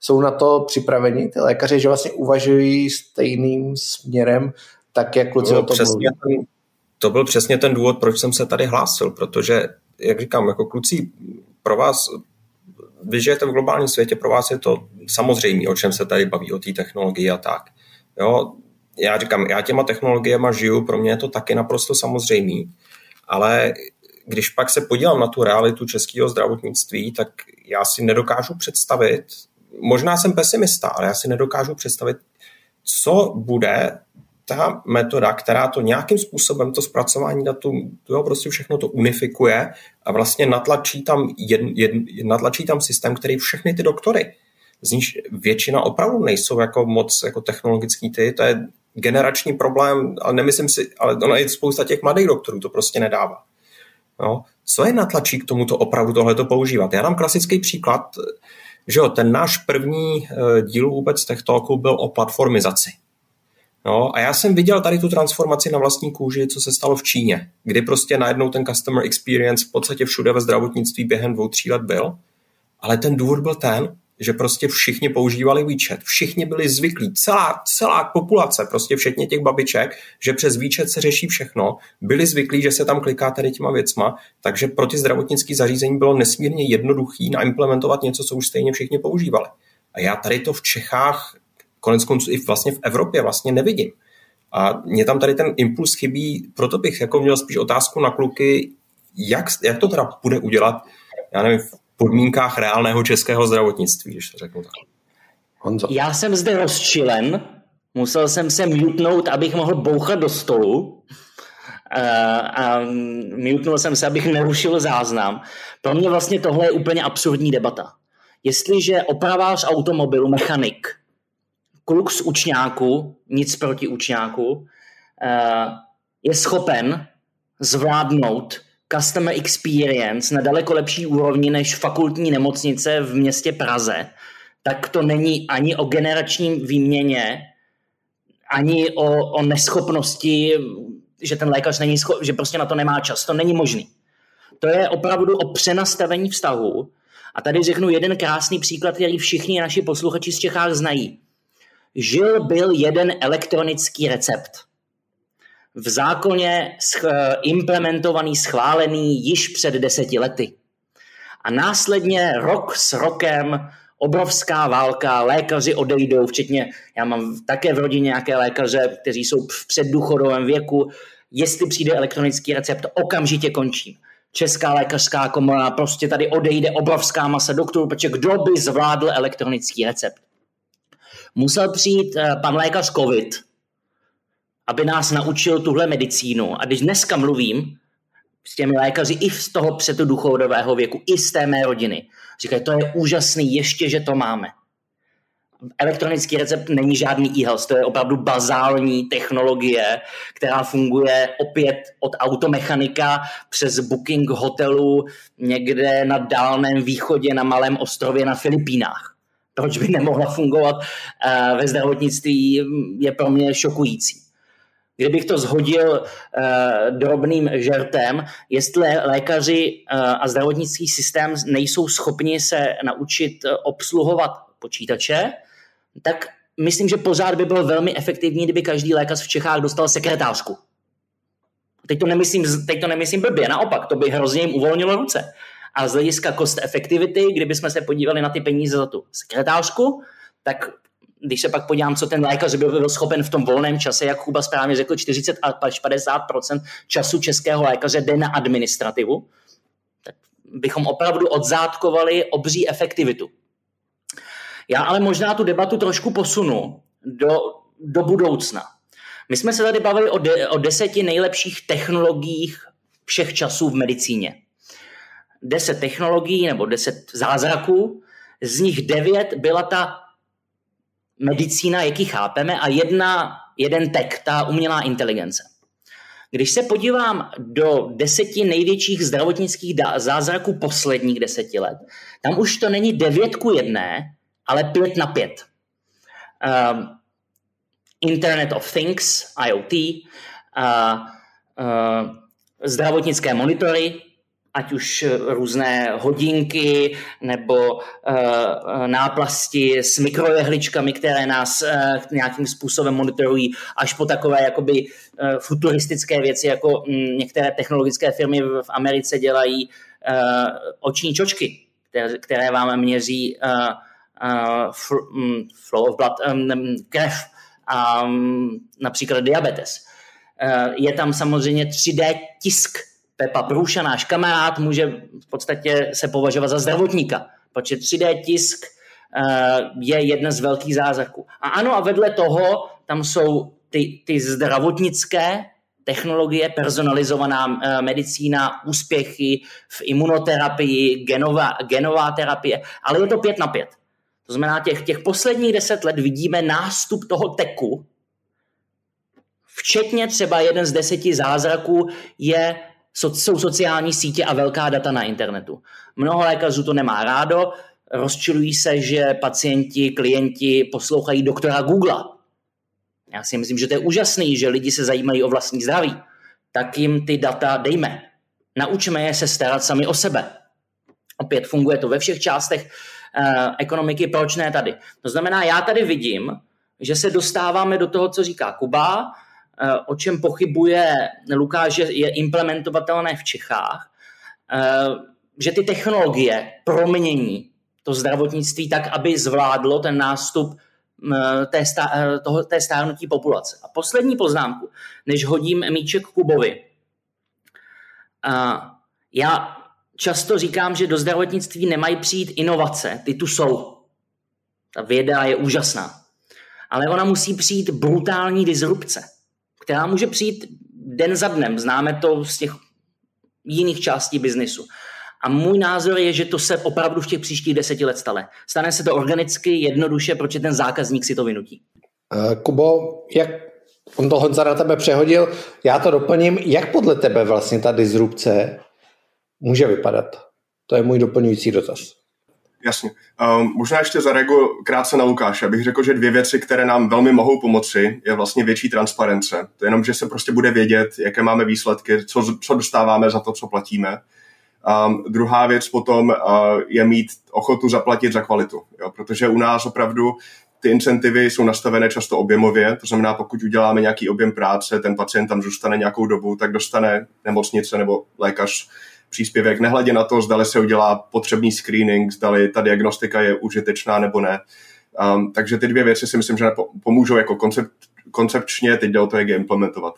jsou na to připraveni ty lékaři, že vlastně uvažují stejným směrem, tak jak kluci o tom mluví? Ten, to byl přesně ten důvod, proč jsem se tady hlásil, protože, jak říkám, jako kluci, pro vás, vy žijete v globálním světě, pro vás je to samozřejmé, o čem se tady baví, o té technologii a tak. Jo, já říkám, já těma technologiemi žiju, pro mě je to taky naprosto samozřejmý, ale když pak se podívám na tu realitu českého zdravotnictví, tak já si nedokážu představit, možná jsem pesimista, ale já si nedokážu představit, co bude ta metoda, která to nějakým způsobem, to zpracování datu, to prostě všechno to unifikuje a vlastně natlačí tam, jed, jed, natlačí tam systém, který všechny ty doktory, z níž většina opravdu nejsou jako moc jako technologický ty, to je generační problém, ale nemyslím si, ale ono je spousta těch mladých doktorů, to prostě nedává. No, co je natlačí k tomuto opravdu tohleto používat? Já dám klasický příklad, že jo, ten náš první eh, díl vůbec Tech Talku byl o platformizaci. No, a já jsem viděl tady tu transformaci na vlastní kůži, co se stalo v Číně, kdy prostě najednou ten customer experience v podstatě všude ve zdravotnictví během dvou, tří let byl. Ale ten důvod byl ten, že prostě všichni používali WeChat, všichni byli zvyklí, celá, celá populace, prostě včetně těch babiček, že přes WeChat se řeší všechno, byli zvyklí, že se tam kliká tady těma věcma, takže pro ty zdravotnické zařízení bylo nesmírně jednoduchý naimplementovat něco, co už stejně všichni používali. A já tady to v Čechách, konec konců i vlastně v Evropě vlastně nevidím. A mě tam tady ten impuls chybí, proto bych jako měl spíš otázku na kluky, jak, jak to teda bude udělat, já nevím, podmínkách reálného českého zdravotnictví, když to řeknu tak. Honzo. Já jsem zde rozčilen, musel jsem se mutnout, abych mohl bouchat do stolu a, a mutnul jsem se, abych nerušil záznam. Pro mě vlastně tohle je úplně absurdní debata. Jestliže opravář automobilu, mechanik, kluk z učňáku, nic proti učňáku, je schopen zvládnout customer experience na daleko lepší úrovni než fakultní nemocnice v městě Praze, tak to není ani o generačním výměně, ani o, o neschopnosti, že ten lékař není schop, že prostě na to nemá čas. To není možný. To je opravdu o přenastavení vztahu. A tady řeknu jeden krásný příklad, který všichni naši posluchači z Čechách znají. Žil byl jeden elektronický recept v zákoně implementovaný, schválený již před deseti lety. A následně rok s rokem obrovská válka, lékaři odejdou, včetně, já mám také v rodině nějaké lékaře, kteří jsou v předduchodovém věku, jestli přijde elektronický recept, okamžitě končím. Česká lékařská komora, prostě tady odejde obrovská masa doktorů, protože kdo by zvládl elektronický recept? Musel přijít eh, pan lékař COVID, aby nás naučil tuhle medicínu. A když dneska mluvím s těmi lékaři i z toho předduchodového věku, i z té mé rodiny, říkají, to je úžasný, ještě, že to máme. Elektronický recept není žádný e-health, to je opravdu bazální technologie, která funguje opět od automechanika přes booking hotelu někde na dálném východě na malém ostrově na Filipínách. Proč by nemohla fungovat eh, ve zdravotnictví, je pro mě šokující. Kdybych to zhodil uh, drobným žertem, jestli lékaři uh, a zdravotnický systém nejsou schopni se naučit uh, obsluhovat počítače, tak myslím, že pořád by bylo velmi efektivní, kdyby každý lékař v Čechách dostal sekretářku. Teď to nemyslím, teď to nemyslím blbě, naopak, to by hrozně jim uvolnilo ruce. A z hlediska cost effectivity, kdybychom se podívali na ty peníze za tu sekretářku, tak když se pak podívám, co ten lékař by byl schopen v tom volném čase, jak Kuba správně řekl, 40 až 50% času českého lékaře jde na administrativu, tak bychom opravdu odzátkovali obří efektivitu. Já ale možná tu debatu trošku posunu do, do budoucna. My jsme se tady bavili o, de, o deseti nejlepších technologiích všech časů v medicíně. Deset technologií nebo deset zázraků, z nich devět byla ta medicína, jaký chápeme, a jedna, jeden tech, ta umělá inteligence. Když se podívám do deseti největších zdravotnických zázraků posledních deseti let, tam už to není devět ku jedné, ale pět na pět. Uh, Internet of Things, IoT, uh, uh, zdravotnické monitory, ať už různé hodinky nebo uh, náplasti s mikrojehličkami, které nás nějakým způsobem monitorují, až po takové jakoby uh, futuristické věci, jako um, některé technologické firmy v Americe dělají oční čočky, které, které vám měří um, flow of blood, um, krev a um, například diabetes. Je tam samozřejmě 3D tisk Pepa Průša, náš kamarád, může v podstatě se považovat za zdravotníka, protože 3D tisk eh, je jedna z velkých zázraků. A ano, a vedle toho tam jsou ty, ty zdravotnické technologie, personalizovaná eh, medicína, úspěchy v imunoterapii, genová, genová terapie, ale je to pět na pět. To znamená, těch, těch posledních deset let vidíme nástup toho teku, včetně třeba jeden z deseti zázraků je jsou sociální sítě a velká data na internetu. Mnoho lékařů to nemá rádo, rozčilují se, že pacienti, klienti poslouchají doktora Google. Já si myslím, že to je úžasný, že lidi se zajímají o vlastní zdraví. Tak jim ty data dejme. Naučme je se starat sami o sebe. Opět funguje to ve všech částech eh, ekonomiky, proč ne tady? To znamená, já tady vidím, že se dostáváme do toho, co říká Kuba, o čem pochybuje Lukáš, že je implementovatelné v Čechách, eh, že ty technologie promění to zdravotnictví tak, aby zvládlo ten nástup eh, té, stá, toho, té stárnutí populace. A poslední poznámku, než hodím míček Kubovi. Já často říkám, že do zdravotnictví nemají přijít inovace, ty tu jsou. Ta věda je úžasná. Ale ona musí přijít brutální disrupce která může přijít den za dnem. Známe to z těch jiných částí biznisu. A můj názor je, že to se opravdu v těch příštích deseti let stane. Stane se to organicky, jednoduše, protože ten zákazník si to vynutí. Uh, Kubo, jak on to Honza na tebe přehodil, já to doplním. Jak podle tebe vlastně ta disrupce může vypadat? To je můj doplňující dotaz. Jasně. Um, možná ještě zareaguji krátce na Lukáše. Abych řekl, že dvě věci, které nám velmi mohou pomoci, je vlastně větší transparence. To je jenom, že se prostě bude vědět, jaké máme výsledky, co, co dostáváme za to, co platíme. Um, druhá věc potom uh, je mít ochotu zaplatit za kvalitu, jo? protože u nás opravdu ty incentivy jsou nastavené často objemově, to znamená, pokud uděláme nějaký objem práce, ten pacient tam zůstane nějakou dobu, tak dostane nemocnice nebo lékař příspěvek, nehledě na to, zdali se udělá potřebný screening, zdali ta diagnostika je užitečná nebo ne. Um, takže ty dvě věci si myslím, že pomůžou jako koncept, koncepčně, teď jde o to, jak je implementovat.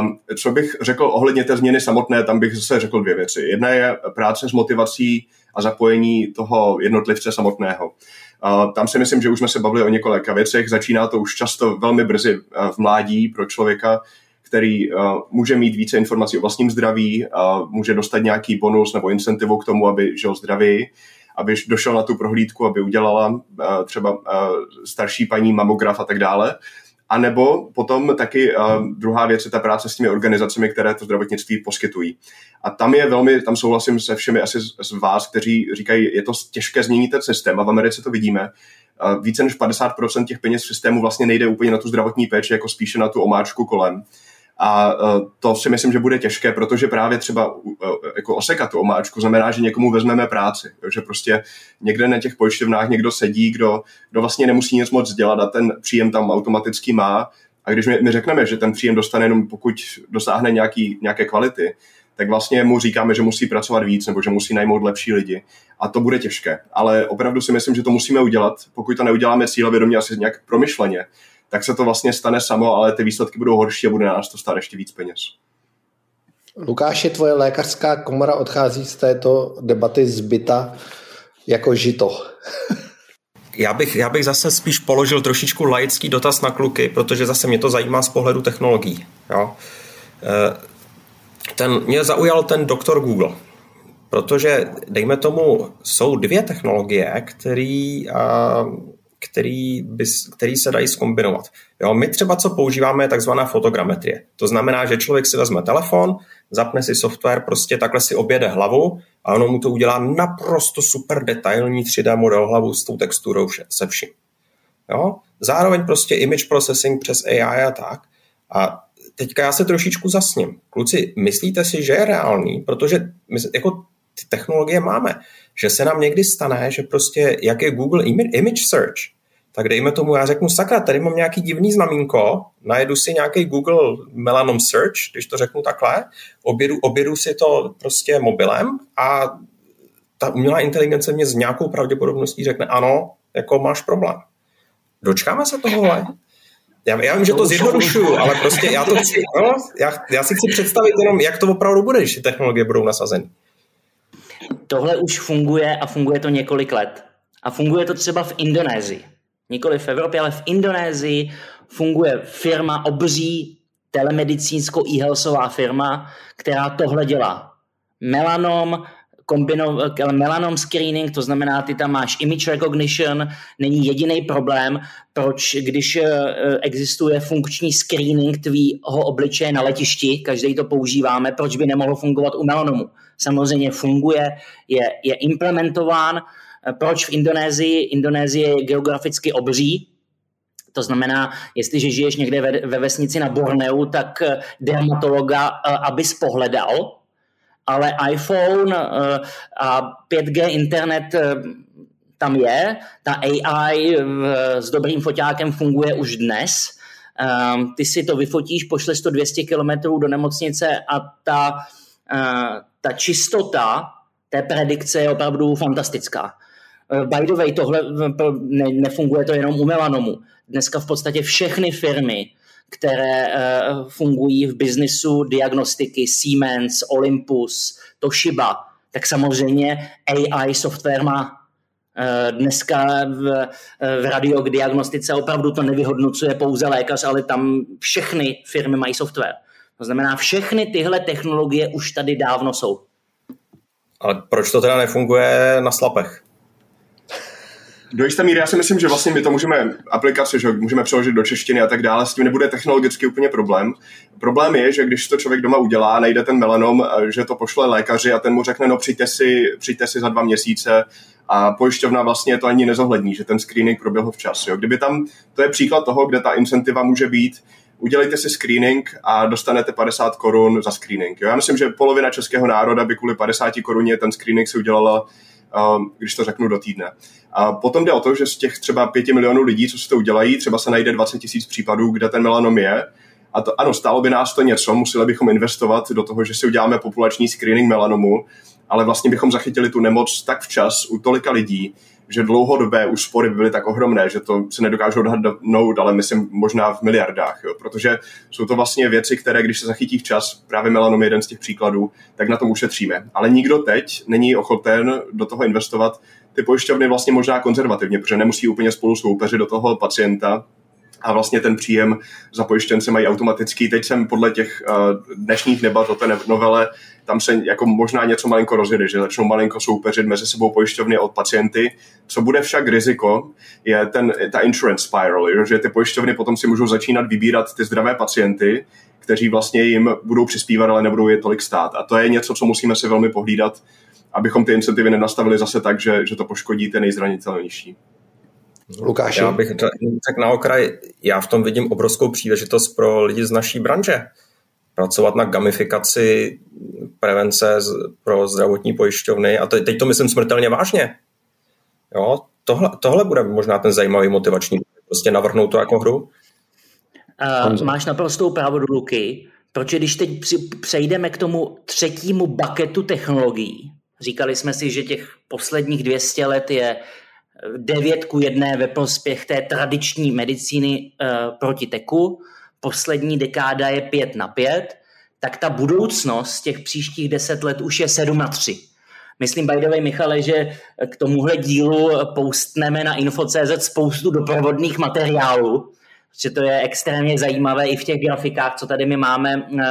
Um, co bych řekl ohledně té změny samotné, tam bych zase řekl dvě věci. Jedna je práce s motivací a zapojení toho jednotlivce samotného. Uh, tam si myslím, že už jsme se bavili o několika věcech. Začíná to už často velmi brzy uh, v mládí pro člověka, který uh, může mít více informací o vlastním zdraví, uh, může dostat nějaký bonus nebo incentivu k tomu, aby žil zdravěji, aby došel na tu prohlídku, aby udělala uh, třeba uh, starší paní mamograf a tak dále. A nebo potom taky uh, druhá věc je ta práce s těmi organizacemi, které to zdravotnictví poskytují. A tam je velmi, tam souhlasím se všemi asi z, z vás, kteří říkají, je to těžké změnit ten systém a v Americe to vidíme. Uh, více než 50% těch peněz v systému vlastně nejde úplně na tu zdravotní péči, jako spíše na tu omáčku kolem. A e, to si myslím, že bude těžké, protože právě třeba e, jako osekat tu omáčku znamená, že někomu vezmeme práci. Že prostě někde na těch pojišťovnách někdo sedí, kdo, kdo vlastně nemusí nic moc dělat a ten příjem tam automaticky má. A když my, my řekneme, že ten příjem dostane jenom pokud dosáhne nějaký, nějaké kvality, tak vlastně mu říkáme, že musí pracovat víc nebo že musí najmout lepší lidi. A to bude těžké. Ale opravdu si myslím, že to musíme udělat. Pokud to neuděláme cílevědomě, asi nějak promyšleně, tak se to vlastně stane samo, ale ty výsledky budou horší a bude na nás to stát ještě víc peněz. Lukáši, tvoje lékařská komora odchází z této debaty zbyta jako žito. Já bych, já bych zase spíš položil trošičku laický dotaz na kluky, protože zase mě to zajímá z pohledu technologií. Jo? Eh, ten, mě zaujal ten doktor Google, protože, dejme tomu, jsou dvě technologie, které který, bys, který se dají skombinovat. Jo, my třeba co používáme je takzvaná fotogrametrie. To znamená, že člověk si vezme telefon, zapne si software, prostě takhle si objede hlavu a ono mu to udělá naprosto super detailní 3D model hlavu s tou texturou se vším. Jo? Zároveň prostě image processing přes AI a tak. A teďka já se trošičku zasním. Kluci, myslíte si, že je reálný, protože my jako ty technologie máme, že se nám někdy stane, že prostě jak je Google Image Search, tak dejme tomu, já řeknu, sakra, tady mám nějaký divný znamínko, najedu si nějaký Google Melanom Search, když to řeknu takhle, objedu, objedu si to prostě mobilem a ta umělá inteligence mě s nějakou pravděpodobností řekne, ano, jako máš problém. Dočkáme se tohohle? Já, já vím, že to zjednodušuju, ale prostě já to chci, no, já, já si chci představit jenom, jak to opravdu bude, když ty technologie budou nasazeny. Tohle už funguje a funguje to několik let. A funguje to třeba v Indonésii. Nikoli v Evropě, ale v Indonésii funguje firma obří telemedicínsko e firma, která tohle dělá. Melanom, kombino, melanom screening, to znamená, ty tam máš image recognition, není jediný problém, proč, když eh, existuje funkční screening tvýho obličeje na letišti, každý to používáme, proč by nemohlo fungovat u melanomu. Samozřejmě funguje, je, je implementován, proč v Indonésii? Indonésie je geograficky obří, to znamená, jestliže žiješ někde ve, ve vesnici na Borneu, tak eh, dermatologa, eh, aby pohledal, ale iPhone eh, a 5G internet tam je, ta AI s dobrým foťákem funguje už dnes, ty si to vyfotíš, pošleš to 200 km do nemocnice a ta, ta čistota té predikce je opravdu fantastická. By the way, tohle ne, nefunguje to jenom u melanomu. Dneska v podstatě všechny firmy, které uh, fungují v biznisu diagnostiky, Siemens, Olympus, Toshiba, tak samozřejmě AI software má dneska v, v radiodiagnostice opravdu to nevyhodnocuje pouze lékař, ale tam všechny firmy mají software. To znamená, všechny tyhle technologie už tady dávno jsou. Ale proč to teda nefunguje na slapech? do jisté míry já si myslím, že vlastně my to můžeme aplikace, že můžeme přeložit do češtiny a tak dále, s tím nebude technologicky úplně problém. Problém je, že když to člověk doma udělá, najde ten melanom, že to pošle lékaři a ten mu řekne, no přijďte si, přijďte si za dva měsíce a pojišťovna vlastně to ani nezohlední, že ten screening proběhl včas. Jo. Kdyby tam, to je příklad toho, kde ta incentiva může být, udělejte si screening a dostanete 50 korun za screening. Jo. Já myslím, že polovina českého národa by kvůli 50 koruně ten screening si udělala když to řeknu do týdne. A potom jde o to, že z těch třeba pěti milionů lidí, co si to udělají, třeba se najde 20 tisíc případů, kde ten melanom je. A to, ano, stálo by nás to něco, museli bychom investovat do toho, že si uděláme populační screening melanomu, ale vlastně bychom zachytili tu nemoc tak včas u tolika lidí, že dlouhodobé úspory by byly tak ohromné, že to se nedokážu odhadnout, ale myslím možná v miliardách, jo, protože jsou to vlastně věci, které, když se zachytí včas, právě melanom je jeden z těch příkladů, tak na tom ušetříme. Ale nikdo teď není ochoten do toho investovat. Ty pojišťovny vlastně možná konzervativně, protože nemusí úplně spolu soupeřit do toho pacienta, a vlastně ten příjem za pojištěnce mají automatický. Teď jsem podle těch uh, dnešních debat o té novele, tam se jako možná něco malinko rozjede, že začnou malinko soupeřit mezi sebou pojišťovny od pacienty. Co bude však riziko, je ten, ta insurance spiral, že ty pojišťovny potom si můžou začínat vybírat ty zdravé pacienty, kteří vlastně jim budou přispívat, ale nebudou je tolik stát. A to je něco, co musíme si velmi pohlídat, abychom ty incentivy nenastavili zase tak, že, že to poškodí ten nejzranitelnější. Lukáši. Já bych řekl na okraj, já v tom vidím obrovskou příležitost pro lidi z naší branže. Pracovat na gamifikaci prevence pro zdravotní pojišťovny a teď to myslím smrtelně vážně. Jo, tohle, tohle bude možná ten zajímavý motivační, prostě navrhnout to jako hru. Uh, máš naprostou pravdu, Luky, protože když teď přejdeme k tomu třetímu baketu technologií, říkali jsme si, že těch posledních 200 let je 9 ku 1 ve prospěch té tradiční medicíny uh, proti teku, poslední dekáda je 5 na 5, tak ta budoucnost těch příštích 10 let už je 7 na 3. Myslím, by the way, Michale, že k tomuhle dílu postneme na info.cz spoustu doprovodných materiálů, že to je extrémně zajímavé i v těch grafikách, co tady my máme uh, uh,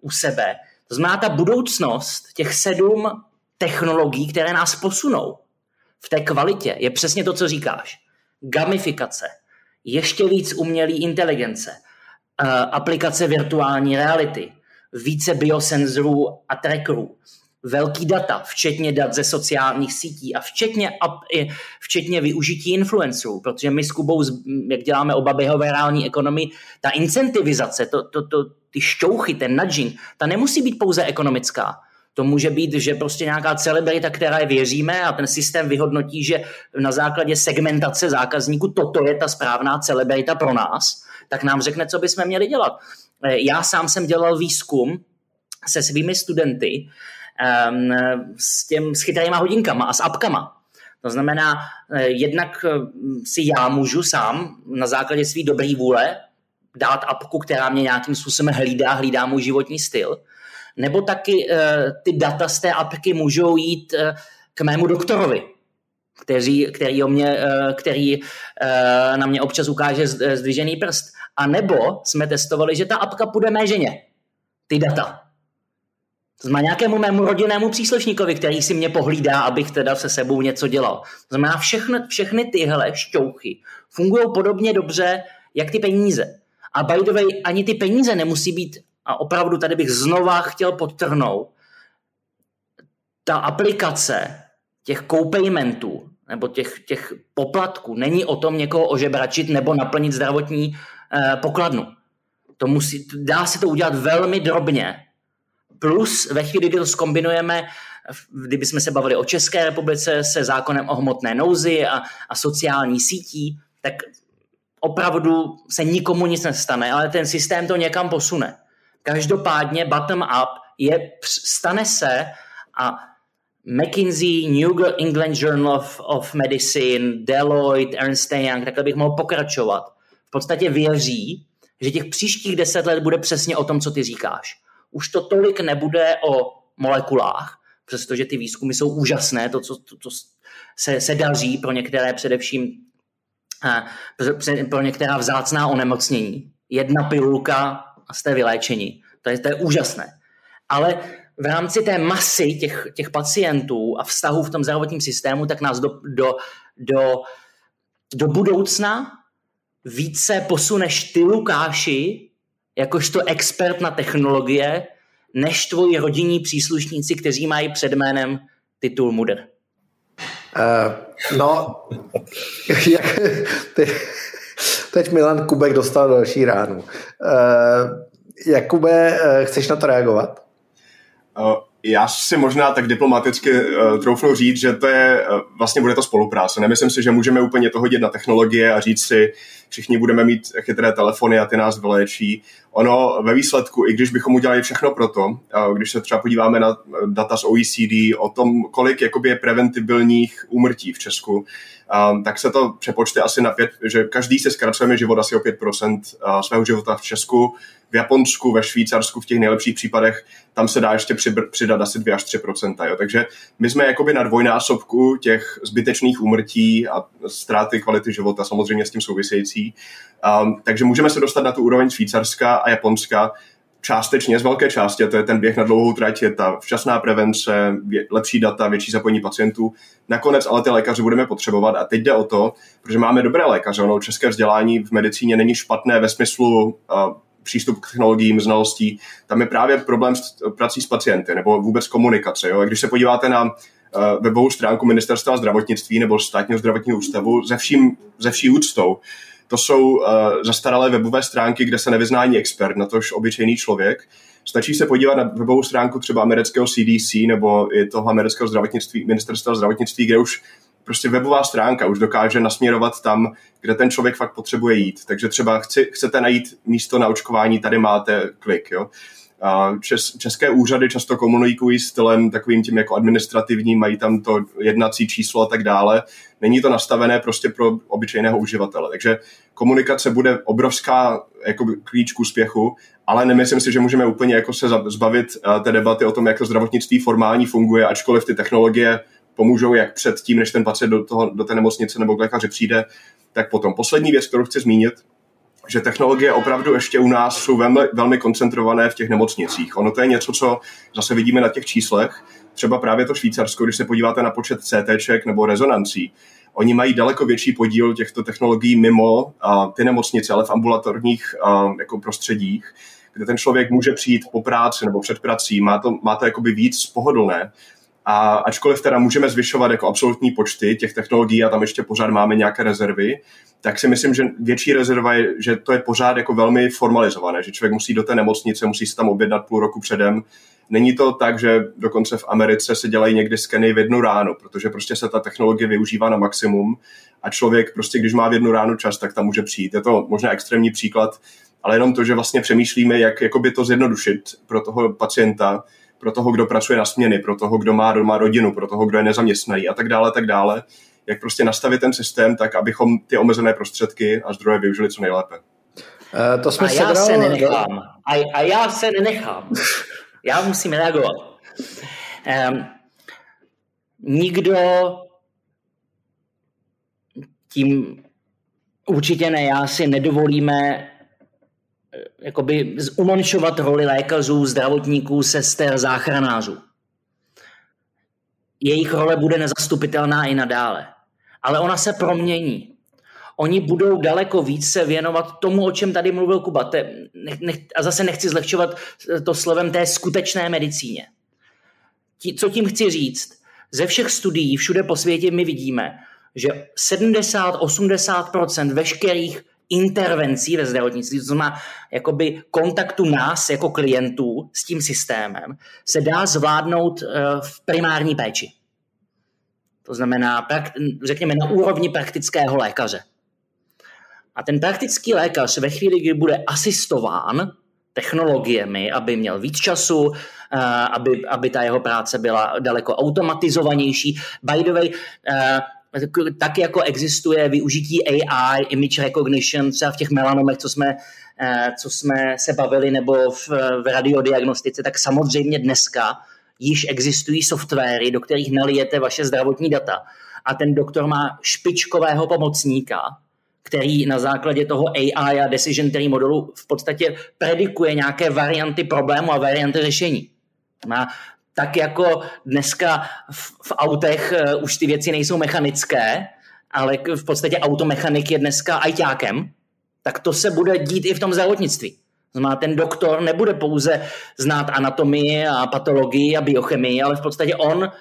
u sebe. To znamená, ta budoucnost, těch sedm technologií, které nás posunou v té kvalitě je přesně to, co říkáš. gamifikace, ještě víc umělé inteligence, eh, aplikace virtuální reality, více biosenzorů a trackerů, velký data, včetně dat ze sociálních sítí a včetně, včetně využití influencerů, protože my s Kubou, jak děláme oba běhové reální ekonomii, ta incentivizace, to, to, to, ty šťouchy, ten nudging, ta nemusí být pouze ekonomická. To může být, že prostě nějaká celebrita, která je věříme a ten systém vyhodnotí, že na základě segmentace zákazníků toto je ta správná celebrita pro nás, tak nám řekne, co bychom měli dělat. Já sám jsem dělal výzkum se svými studenty um, s, těm, s chytrýma hodinkama a s apkama. To znamená, eh, jednak eh, si já můžu sám na základě své dobré vůle dát apku, která mě nějakým způsobem hlídá, hlídá můj životní styl, nebo taky uh, ty data z té apky můžou jít uh, k mému doktorovi, který, který, o mě, uh, který na mě občas ukáže zdvižený prst. A nebo jsme testovali, že ta apka půjde mé ženě, ty data. To znamená nějakému mému rodinnému příslušníkovi, který si mě pohlídá, abych teda se sebou něco dělal. To znamená, všechny, všechny tyhle šťouchy fungují podobně dobře, jak ty peníze. A by the way, ani ty peníze nemusí být, a opravdu tady bych znova chtěl podtrhnout, ta aplikace těch co-paymentů nebo těch, těch poplatků není o tom někoho ožebračit nebo naplnit zdravotní eh, pokladnu. To musí, dá se to udělat velmi drobně Plus ve chvíli, kdy to zkombinujeme, kdyby jsme se bavili o České republice se zákonem o hmotné nouzi a, a sociální sítí, tak opravdu se nikomu nic nestane, ale ten systém to někam posune. Každopádně bottom-up je, stane se a McKinsey, New England Journal of, of Medicine, Deloitte, Ernst Young, takhle bych mohl pokračovat. V podstatě věří, že těch příštích deset let bude přesně o tom, co ty říkáš už to tolik nebude o molekulách, přestože ty výzkumy jsou úžasné, to, co to, to se, se daří pro některé především pro některá vzácná onemocnění. Jedna pilulka a jste vyléčení. To je, to je úžasné. Ale v rámci té masy těch, těch pacientů a vztahů v tom zdravotním systému, tak nás do, do, do, do budoucna více posuneš ty, Lukáši, jakožto expert na technologie, než tvoji rodinní příslušníci, kteří mají před jménem titul Muder? Uh, no, jak, te, teď Milan Kubek dostal další ránu. Uh, Jakube, uh, chceš na to reagovat? Já si možná tak diplomaticky uh, troufnu říct, že to je, uh, vlastně bude to spolupráce. Nemyslím si, že můžeme úplně to hodit na technologie a říct si, všichni budeme mít chytré telefony a ty nás vyléčí. Ono ve výsledku, i když bychom udělali všechno pro to, uh, když se třeba podíváme na data z OECD o tom, kolik jakoby je preventibilních úmrtí v Česku, um, tak se to přepočte asi na pět, že každý se zkracujeme život asi o 5% svého života v Česku, v Japonsku, ve Švýcarsku v těch nejlepších případech, tam se dá ještě přidat asi 2 až 3% jo. Takže my jsme jakoby na dvojnásobku těch zbytečných úmrtí a ztráty kvality života samozřejmě s tím související. Um, takže můžeme se dostat na tu úroveň Švýcarska a Japonska, částečně z velké části, a to je ten běh na dlouhou trať, je ta včasná prevence, lepší data, větší zapojení pacientů. Nakonec ale ty lékaře budeme potřebovat a teď jde o to, protože máme dobré lékaře, ono české vzdělání v medicíně není špatné ve smyslu uh, přístup k technologiím, znalostí. Tam je právě problém s prací s pacienty nebo vůbec komunikace. Jo? Když se podíváte na uh, webovou stránku Ministerstva zdravotnictví nebo státního zdravotního ústavu ze, vším, ze vší úctou, to jsou uh, zastaralé webové stránky, kde se nevyzná ani expert, na tož obyčejný člověk. Stačí se podívat na webovou stránku třeba amerického CDC nebo i toho amerického zdravotnictví, ministerstva zdravotnictví, kde už prostě webová stránka už dokáže nasměrovat tam, kde ten člověk fakt potřebuje jít. Takže třeba chci, chcete najít místo na očkování, tady máte klik. Jo? Čes, české úřady často komunikují stylem takovým tím jako administrativním, mají tam to jednací číslo a tak dále. Není to nastavené prostě pro obyčejného uživatele. Takže komunikace bude obrovská jako klíč k úspěchu, ale nemyslím si, že můžeme úplně jako se zbavit té debaty o tom, jak to zdravotnictví formální funguje, ačkoliv ty technologie pomůžou jak před tím, než ten pacient do, toho, do té nemocnice nebo k lékaři přijde, tak potom. Poslední věc, kterou chci zmínit, že technologie opravdu ještě u nás jsou velmi, velmi koncentrované v těch nemocnicích. Ono to je něco, co zase vidíme na těch číslech. Třeba právě to Švýcarsko, když se podíváte na počet CT nebo rezonancí, oni mají daleko větší podíl těchto technologií mimo a, ty nemocnice, ale v ambulatorních a, jako prostředích, kde ten člověk může přijít po práci nebo před prací, má to, má to jakoby víc pohodlné. A ačkoliv teda můžeme zvyšovat jako absolutní počty těch technologií a tam ještě pořád máme nějaké rezervy, tak si myslím, že větší rezerva je, že to je pořád jako velmi formalizované, že člověk musí do té nemocnice, musí se tam objednat půl roku předem. Není to tak, že dokonce v Americe se dělají někdy skeny v jednu ráno, protože prostě se ta technologie využívá na maximum a člověk prostě, když má v jednu ránu čas, tak tam může přijít. Je to možná extrémní příklad, ale jenom to, že vlastně přemýšlíme, jak jakoby to zjednodušit pro toho pacienta, pro toho, kdo pracuje na směny, pro toho, kdo má doma rodinu, pro toho, kdo je nezaměstnaný a tak dále, tak dále jak prostě nastavit ten systém tak, abychom ty omezené prostředky a zdroje využili co nejlépe. Uh, to jsme a já se nenechám. A, a já se nenechám. Já musím reagovat. Um, nikdo tím určitě ne, já si nedovolíme jakoby umončovat roli lékařů, zdravotníků, sester, záchranářů. Jejich role bude nezastupitelná i nadále ale ona se promění. Oni budou daleko více věnovat tomu, o čem tady mluvil Kuba. Te, nech, nech, a zase nechci zlehčovat to slovem té skutečné medicíně. Tí, co tím chci říct? Ze všech studií všude po světě my vidíme, že 70-80% veškerých intervencí ve zdravotnictví, to znamená jakoby kontaktu nás jako klientů s tím systémem, se dá zvládnout eh, v primární péči. To znamená, řekněme, na úrovni praktického lékaře. A ten praktický lékař ve chvíli, kdy bude asistován technologiemi, aby měl víc času, eh, aby, aby ta jeho práce byla daleko automatizovanější. By the way, eh, tak jako existuje využití AI, image recognition, třeba v těch melanomech, co jsme, eh, co jsme se bavili, nebo v, v radiodiagnostice, tak samozřejmě dneska již existují softwary, do kterých nalijete vaše zdravotní data a ten doktor má špičkového pomocníka, který na základě toho AI a decision tree modelu v podstatě predikuje nějaké varianty problému a varianty řešení. Má tak jako dneska v, v autech uh, už ty věci nejsou mechanické, ale v podstatě automechanik je dneska ajťákem, tak to se bude dít i v tom zdravotnictví. Znamená, ten doktor nebude pouze znát anatomii a patologii a biochemii, ale v podstatě on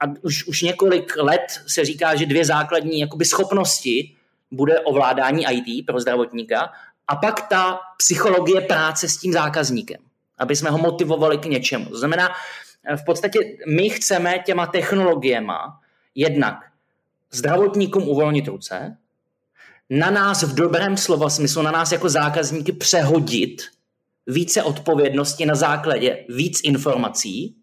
a už, už několik let se říká, že dvě základní jakoby schopnosti bude ovládání IT pro zdravotníka a pak ta psychologie práce s tím zákazníkem, aby jsme ho motivovali k něčemu. To znamená, v podstatě my chceme těma technologiema jednak zdravotníkům uvolnit ruce, na nás v dobrém slova smyslu, na nás jako zákazníky přehodit více odpovědnosti na základě víc informací,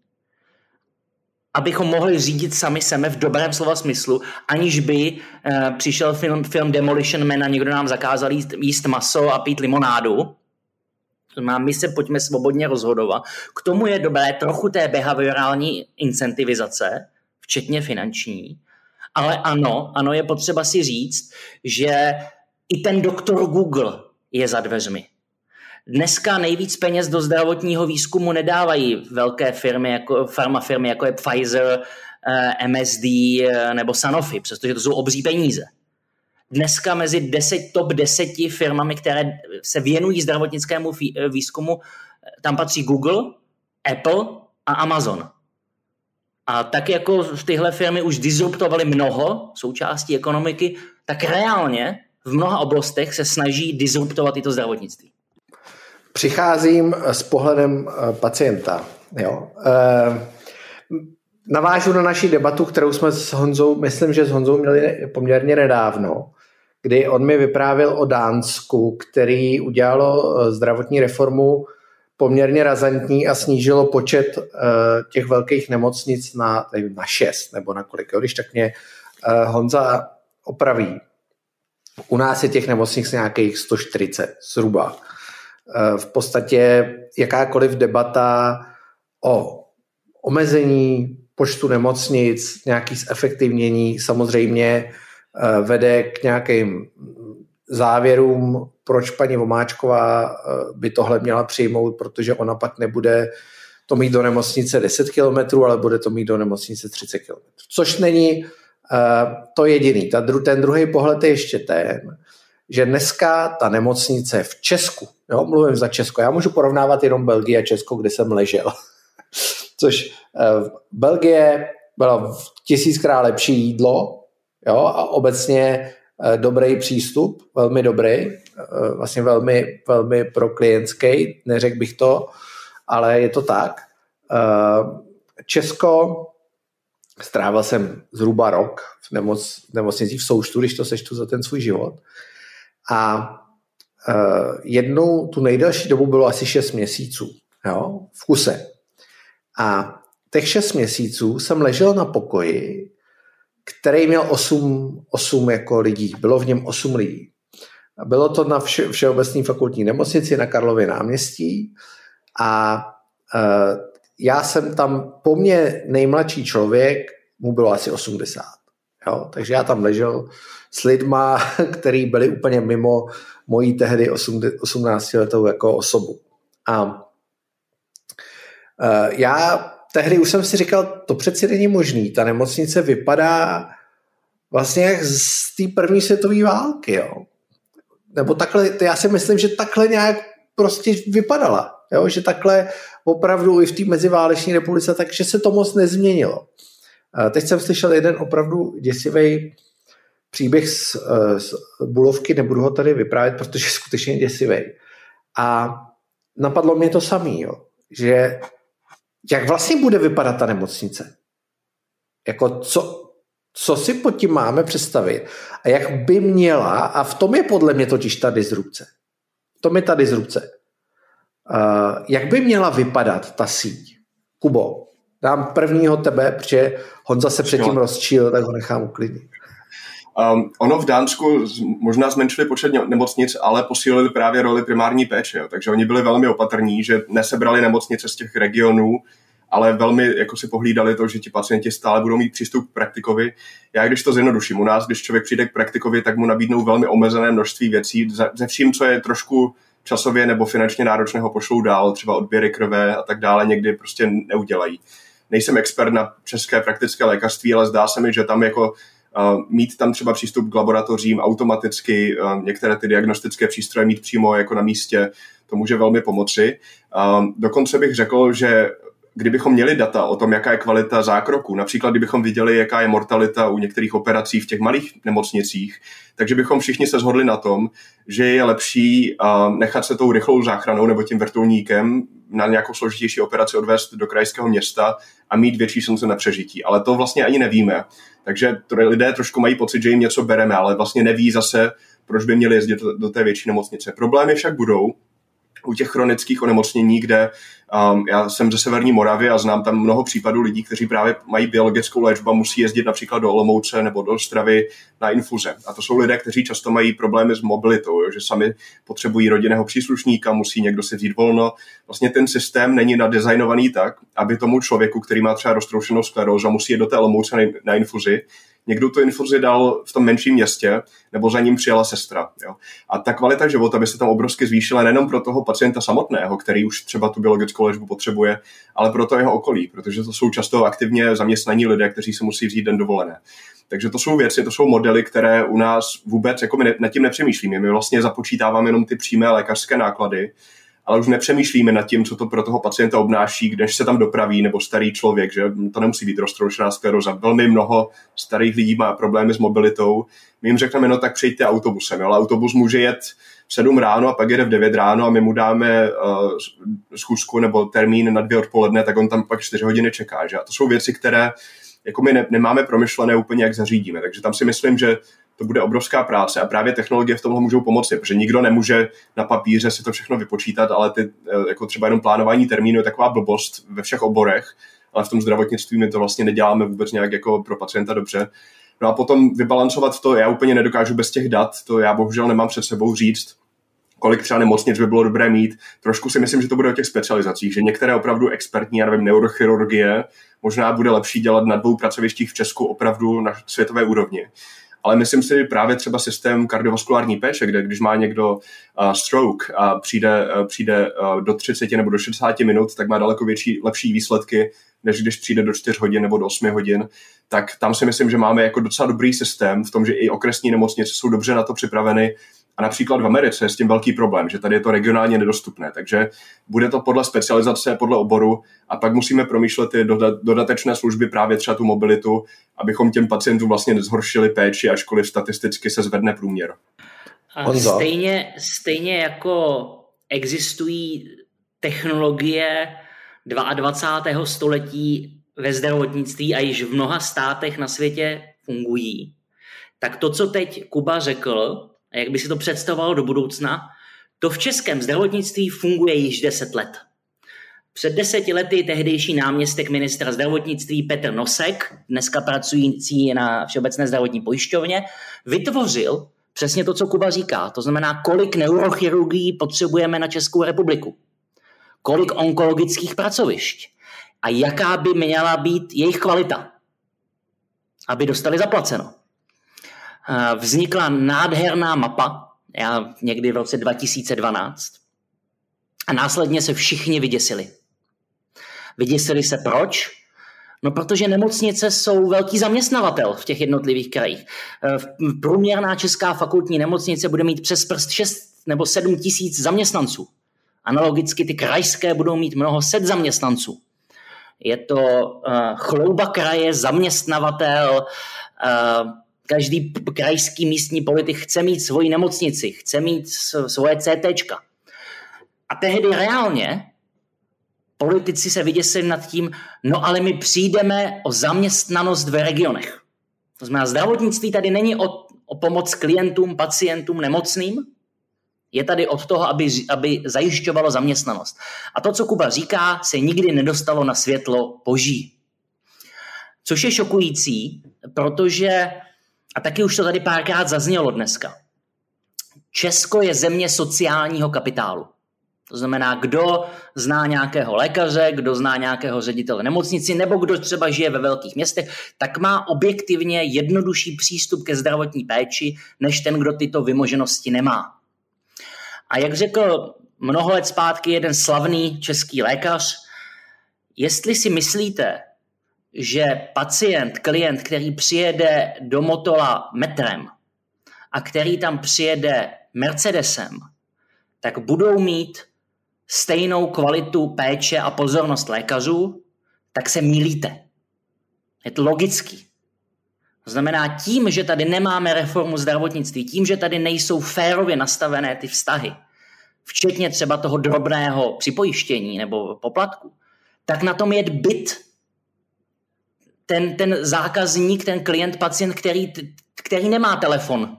abychom mohli řídit sami sebe v dobrém slova smyslu, aniž by uh, přišel film, film Demolition Man a někdo nám zakázal jíst, jíst maso a pít limonádu. Má my se pojďme svobodně rozhodovat. K tomu je dobré trochu té behaviorální incentivizace, včetně finanční, ale ano, ano, je potřeba si říct, že i ten doktor Google je za dveřmi. Dneska nejvíc peněz do zdravotního výzkumu nedávají velké firmy, jako farmafirmy, jako je Pfizer, eh, MSD eh, nebo Sanofi, přestože to jsou obří peníze. Dneska mezi 10, top 10 firmami, které se věnují zdravotnickému eh, výzkumu, tam patří Google, Apple a Amazon. A tak jako tyhle firmy už disruptovaly mnoho součástí ekonomiky, tak reálně v mnoha oblastech se snaží disruptovat i to zdravotnictví. Přicházím s pohledem eh, pacienta. Jo. Eh, navážu na naši debatu, kterou jsme s Honzou, myslím, že s Honzou měli poměrně nedávno, kdy on mi vyprávěl o Dánsku, který udělalo eh, zdravotní reformu poměrně razantní a snížilo počet uh, těch velkých nemocnic na, nevím, na šest nebo na kolik. Když tak mě uh, Honza opraví. U nás je těch nemocnic nějakých 140 zhruba. Uh, v podstatě jakákoliv debata o omezení počtu nemocnic, nějaký zefektivnění samozřejmě vede k nějakým závěrům, proč paní Vomáčková eh, by tohle měla přijmout, protože ona pak nebude to mít do nemocnice 10 km, ale bude to mít do nemocnice 30 km. Což není to jediný. Ten druhý pohled je ještě ten, že dneska ta nemocnice v Česku, jo, mluvím za Česko, já můžu porovnávat jenom Belgii a Česko, kde jsem ležel. Což uh, Belgie bylo tisíckrát lepší jídlo jo, a obecně uh, dobrý přístup, velmi dobrý, uh, vlastně velmi, velmi pro klientský, neřekl bych to, ale je to tak. Uh, Česko, strávil jsem zhruba rok v nemoc, nemocnici v součtu, když to seštu za ten svůj život. A jednou tu nejdelší dobu bylo asi 6 měsíců jo, v kuse. A těch 6 měsíců jsem ležel na pokoji, který měl 8, 8 jako lidí. Bylo v něm 8 lidí. A bylo to na vše, Všeobecné fakultní nemocnici na Karlově náměstí a uh, já jsem tam, po mně nejmladší člověk, mu bylo asi 80. Jo? Takže já tam ležel s lidma, který byli úplně mimo mojí tehdy 18 letou jako osobu. A uh, já tehdy už jsem si říkal, to přeci není možný. Ta nemocnice vypadá vlastně jak z té první světové války. Jo? Nebo takhle, já si myslím, že takhle nějak prostě vypadala. Jo? Že takhle opravdu i v té meziváleční republice, takže se to moc nezměnilo. Teď jsem slyšel jeden opravdu děsivý příběh z, eh, z Bulovky, nebudu ho tady vyprávět, protože je skutečně děsivý. A napadlo mě to samý, jo, že jak vlastně bude vypadat ta nemocnice? Jako co, co si pod tím máme představit a jak by měla, a v tom je podle mě totiž ta disrupce. V tom je ta disrupce. Uh, jak by měla vypadat ta síť? Kubo, dám prvního tebe, protože Honza se předtím rozčíl, tak ho nechám uklidnit. Um, ono v Dánsku možná zmenšili počet nemocnic, ale posílili právě roli primární péče. Jo. Takže oni byli velmi opatrní, že nesebrali nemocnice z těch regionů, ale velmi jako si pohlídali to, že ti pacienti stále budou mít přístup k praktikovi. Já když to zjednoduším, u nás, když člověk přijde k praktikovi, tak mu nabídnou velmi omezené množství věcí, ze vším, co je trošku časově nebo finančně náročného pošlou dál, třeba odběry krve a tak dále, někdy prostě neudělají. Nejsem expert na české praktické lékařství, ale zdá se mi, že tam jako mít tam třeba přístup k laboratořím automaticky, některé ty diagnostické přístroje mít přímo jako na místě, to může velmi pomoci. Dokonce bych řekl, že kdybychom měli data o tom, jaká je kvalita zákroku, například kdybychom viděli, jaká je mortalita u některých operací v těch malých nemocnicích, takže bychom všichni se shodli na tom, že je lepší nechat se tou rychlou záchranou nebo tím vrtulníkem na nějakou složitější operaci odvést do krajského města a mít větší šance na přežití. Ale to vlastně ani nevíme. Takže lidé trošku mají pocit, že jim něco bereme, ale vlastně neví zase, proč by měli jezdit do té větší nemocnice. Problémy však budou u těch chronických onemocnění, kde Um, já jsem ze Severní Moravy a znám tam mnoho případů lidí, kteří právě mají biologickou léčbu a musí jezdit například do Olomouce nebo do Stravy na infuze. A to jsou lidé, kteří často mají problémy s mobilitou, jo, že sami potřebují rodinného příslušníka, musí někdo si vzít volno. Vlastně ten systém není nadizajnovaný tak, aby tomu člověku, který má třeba roztroušenou sklerózu a musí jít do té Olomouce na, na infuzi, někdo tu infuzi dal v tom menším městě, nebo za ním přijela sestra. Jo. A ta kvalita života by se tam obrovsky zvýšila nejenom pro toho pacienta samotného, který už třeba tu biologickou léčbu potřebuje, ale pro to jeho okolí, protože to jsou často aktivně zaměstnaní lidé, kteří se musí vzít den dovolené. Takže to jsou věci, to jsou modely, které u nás vůbec jako my nad tím nepřemýšlíme. My vlastně započítáváme jenom ty přímé lékařské náklady, ale už nepřemýšlíme nad tím, co to pro toho pacienta obnáší, když se tam dopraví, nebo starý člověk, že to nemusí být roztroušená skleroza. Velmi mnoho starých lidí má problémy s mobilitou. My jim řekneme, no tak přijďte autobusem, ale autobus může jet v 7 ráno a pak jede v 9 ráno a my mu dáme uh, schůzku nebo termín na dvě odpoledne, tak on tam pak 4 hodiny čeká. Že? A to jsou věci, které jako my ne, nemáme promyšlené úplně, jak zařídíme. Takže tam si myslím, že to bude obrovská práce a právě technologie v tomhle můžou pomoci, protože nikdo nemůže na papíře si to všechno vypočítat, ale ty, eh, jako třeba jenom plánování termínu je taková blbost ve všech oborech, ale v tom zdravotnictví my to vlastně neděláme vůbec nějak jako pro pacienta dobře. No a potom vybalancovat to, já úplně nedokážu bez těch dat, to já bohužel nemám před sebou říct, kolik třeba nemocnic by bylo dobré mít. Trošku si myslím, že to bude o těch specializacích, že některé opravdu expertní, já nevím, neurochirurgie, možná bude lepší dělat na dvou pracovištích v Česku opravdu na světové úrovni. Ale myslím si právě třeba systém kardiovaskulární péče, kde když má někdo uh, stroke a přijde, uh, přijde uh, do 30 nebo do 60 minut, tak má daleko větší, lepší výsledky, než když přijde do 4 hodin nebo do 8 hodin, tak tam si myslím, že máme jako docela dobrý systém v tom, že i okresní nemocnice jsou dobře na to připraveny a například v Americe je s tím velký problém, že tady je to regionálně nedostupné, takže bude to podle specializace, podle oboru a pak musíme promýšlet ty dodatečné služby, právě třeba tu mobilitu, abychom těm pacientům vlastně nezhoršili péči, ačkoliv statisticky se zvedne průměr. A stejně, stejně jako existují technologie 22. století ve zdravotnictví a již v mnoha státech na světě fungují, tak to, co teď Kuba řekl, a jak by si to představovalo do budoucna, to v českém zdravotnictví funguje již 10 let. Před deseti lety tehdejší náměstek ministra zdravotnictví Petr Nosek, dneska pracující na Všeobecné zdravotní pojišťovně, vytvořil přesně to, co Kuba říká. To znamená, kolik neurochirurgií potřebujeme na Českou republiku. Kolik onkologických pracovišť. A jaká by měla být jejich kvalita. Aby dostali zaplaceno. Vznikla nádherná mapa, já někdy v roce 2012, a následně se všichni vyděsili. Vyděsili se proč? No protože nemocnice jsou velký zaměstnavatel v těch jednotlivých krajích. Eh, průměrná česká fakultní nemocnice bude mít přes prst 6 nebo 7 tisíc zaměstnanců. Analogicky ty krajské budou mít mnoho set zaměstnanců. Je to uh, chlouba kraje, zaměstnavatel, uh, každý krajský místní politik chce mít svoji nemocnici, chce mít svoje CT. A tehdy reálně politici se vyděsili nad tím, no ale my přijdeme o zaměstnanost v regionech. To znamená, zdravotnictví tady není o, o pomoc klientům, pacientům, nemocným, je tady od toho, aby, aby zajišťovalo zaměstnanost. A to, co Kuba říká, se nikdy nedostalo na světlo boží. Což je šokující, protože, a taky už to tady párkrát zaznělo dneska, Česko je země sociálního kapitálu. To znamená, kdo zná nějakého lékaře, kdo zná nějakého ředitele nemocnici, nebo kdo třeba žije ve velkých městech, tak má objektivně jednodušší přístup ke zdravotní péči, než ten, kdo tyto vymoženosti nemá. A jak řekl mnoho let zpátky jeden slavný český lékař, jestli si myslíte, že pacient, klient, který přijede do Motola metrem a který tam přijede Mercedesem, tak budou mít stejnou kvalitu péče a pozornost lékařů, tak se milíte. Je to logický. To znamená, tím, že tady nemáme reformu zdravotnictví, tím, že tady nejsou férově nastavené ty vztahy, včetně třeba toho drobného připojištění nebo poplatku, tak na tom je byt ten, ten zákazník, ten klient, pacient, který, který nemá telefon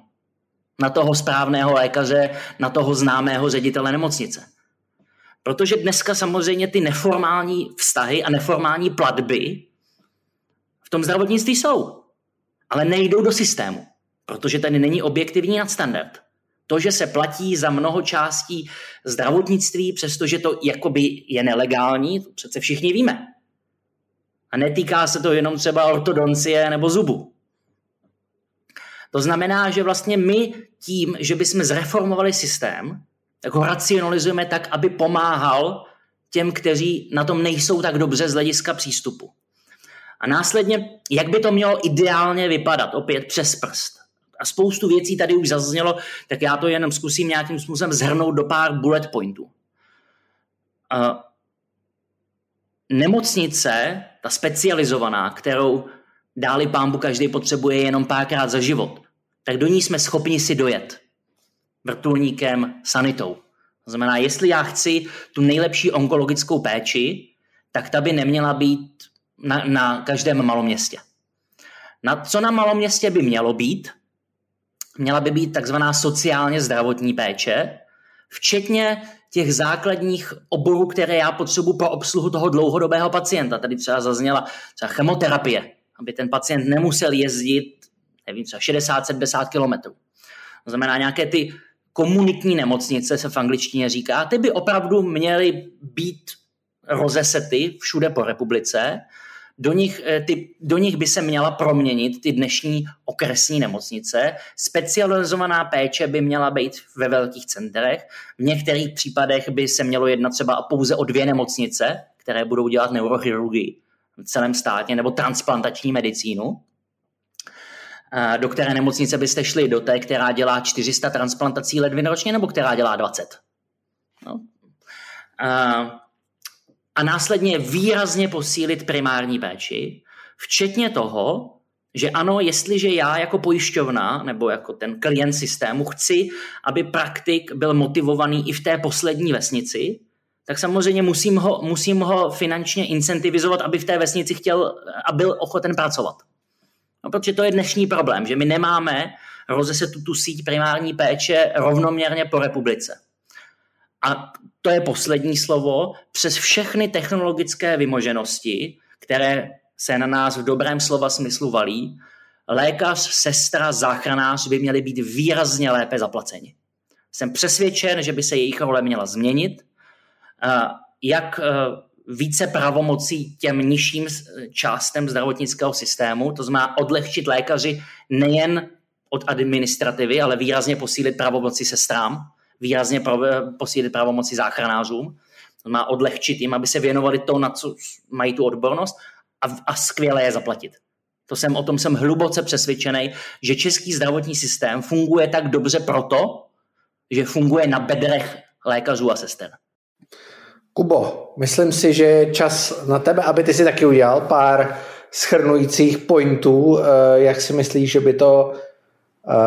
na toho správného lékaře, na toho známého ředitele nemocnice. Protože dneska samozřejmě ty neformální vztahy a neformální platby v tom zdravotnictví jsou, ale nejdou do systému, protože tady není objektivní nadstandard. To, že se platí za mnoho částí zdravotnictví, přestože to jakoby je nelegální, to přece všichni víme. A netýká se to jenom třeba ortodoncie nebo zubu. To znamená, že vlastně my tím, že bychom zreformovali systém, tak ho racionalizujeme tak, aby pomáhal těm, kteří na tom nejsou tak dobře z hlediska přístupu. A následně, jak by to mělo ideálně vypadat, opět přes prst. A spoustu věcí tady už zaznělo, tak já to jenom zkusím nějakým způsobem zhrnout do pár bullet pointů. Uh, nemocnice, ta specializovaná, kterou dáli pámbu každý potřebuje jenom párkrát za život, tak do ní jsme schopni si dojet vrtulníkem, sanitou. To znamená, jestli já chci tu nejlepší onkologickou péči, tak ta by neměla být na, na každém malom městě. Na, co na malom městě by mělo být? Měla by být takzvaná sociálně zdravotní péče, včetně těch základních oborů, které já potřebuji pro obsluhu toho dlouhodobého pacienta. Tady třeba zazněla třeba chemoterapie, aby ten pacient nemusel jezdit nevím, třeba 60-70 kilometrů. To znamená nějaké ty komunitní nemocnice, se v angličtině říká, ty by opravdu měly být rozesety všude po republice, do nich, eh, ty, do nich by se měla proměnit ty dnešní okresní nemocnice. Specializovaná péče by měla být ve velkých centrech. V některých případech by se mělo jednat třeba pouze o dvě nemocnice, které budou dělat neurochirurgii. v celém státě, nebo transplantační medicínu, eh, do které nemocnice byste šli? Do té, která dělá 400 transplantací ledvin ročně, nebo která dělá 20? No. Eh, a následně výrazně posílit primární péči, včetně toho, že ano, jestliže já jako pojišťovna nebo jako ten klient systému chci, aby praktik byl motivovaný i v té poslední vesnici, tak samozřejmě musím ho, musím ho finančně incentivizovat, aby v té vesnici chtěl a byl ochoten pracovat. No, protože to je dnešní problém, že my nemáme rozesetu tu síť primární péče rovnoměrně po republice. A to je poslední slovo. Přes všechny technologické vymoženosti, které se na nás v dobrém slova smyslu valí, lékař, sestra, záchranář by měli být výrazně lépe zaplaceni. Jsem přesvědčen, že by se jejich role měla změnit, jak e, více pravomocí těm nižším částem zdravotnického systému, to znamená odlehčit lékaři nejen od administrativy, ale výrazně posílit pravomoci sestrám, výrazně posílit pravomoci záchranářům, znamená odlehčit jim, aby se věnovali to, na co mají tu odbornost a, a skvěle je zaplatit. To jsem, o tom jsem hluboce přesvědčený, že český zdravotní systém funguje tak dobře proto, že funguje na bedrech lékařů a sester. Kubo, myslím si, že je čas na tebe, aby ty si taky udělal pár schrnujících pointů, eh, jak si myslíš, že by to eh,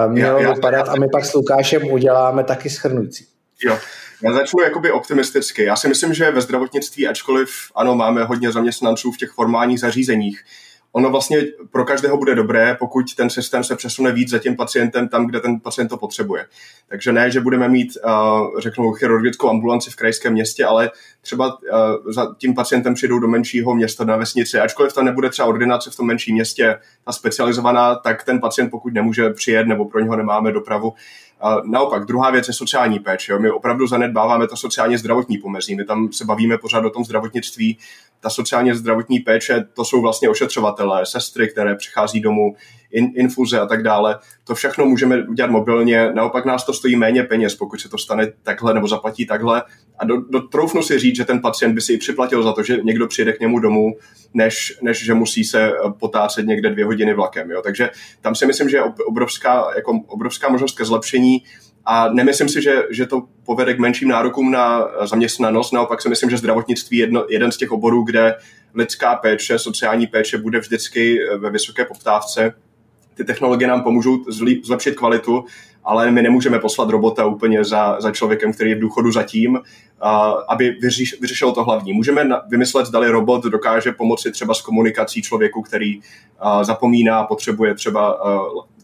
mělo já, já, vypadat já, a my pak s Lukášem uděláme taky schrnující. Jo, já začnu jakoby optimisticky. Já si myslím, že ve zdravotnictví, ačkoliv ano, máme hodně zaměstnanců v těch formálních zařízeních, ono vlastně pro každého bude dobré, pokud ten systém se přesune víc za tím pacientem tam, kde ten pacient to potřebuje. Takže ne, že budeme mít, uh, řeknu, chirurgickou ambulanci v krajském městě, ale třeba uh, za tím pacientem přijdou do menšího města na vesnici. Ačkoliv to nebude třeba ordinace v tom menším městě, ta specializovaná, tak ten pacient, pokud nemůže přijet nebo pro něho nemáme dopravu, a naopak, druhá věc je sociální péče. Jo. My opravdu zanedbáváme to sociálně zdravotní pomezí. My tam se bavíme pořád o tom zdravotnictví. Ta sociálně zdravotní péče, to jsou vlastně ošetřovatelé, sestry, které přichází domů, in, infuze a tak dále. To všechno můžeme udělat mobilně. Naopak nás to stojí méně peněz, pokud se to stane takhle nebo zaplatí takhle. A do, do, troufnu si říct, že ten pacient by si i připlatil za to, že někdo přijde k němu domů, než, než že musí se potácet někde dvě hodiny vlakem. Jo. Takže tam si myslím, že je obrovská, jako obrovská možnost ke zlepšení. A nemyslím si, že, že to povede k menším nárokům na zaměstnanost. Naopak si myslím, že zdravotnictví je jedno, jeden z těch oborů, kde lidská péče, sociální péče bude vždycky ve vysoké poptávce. Ty technologie nám pomůžou zlepšit kvalitu, ale my nemůžeme poslat robota úplně za, za člověkem, který je v důchodu zatím, aby vyřešil to hlavní. Můžeme vymyslet, zdali robot dokáže pomoci třeba s komunikací člověku, který zapomíná, potřebuje třeba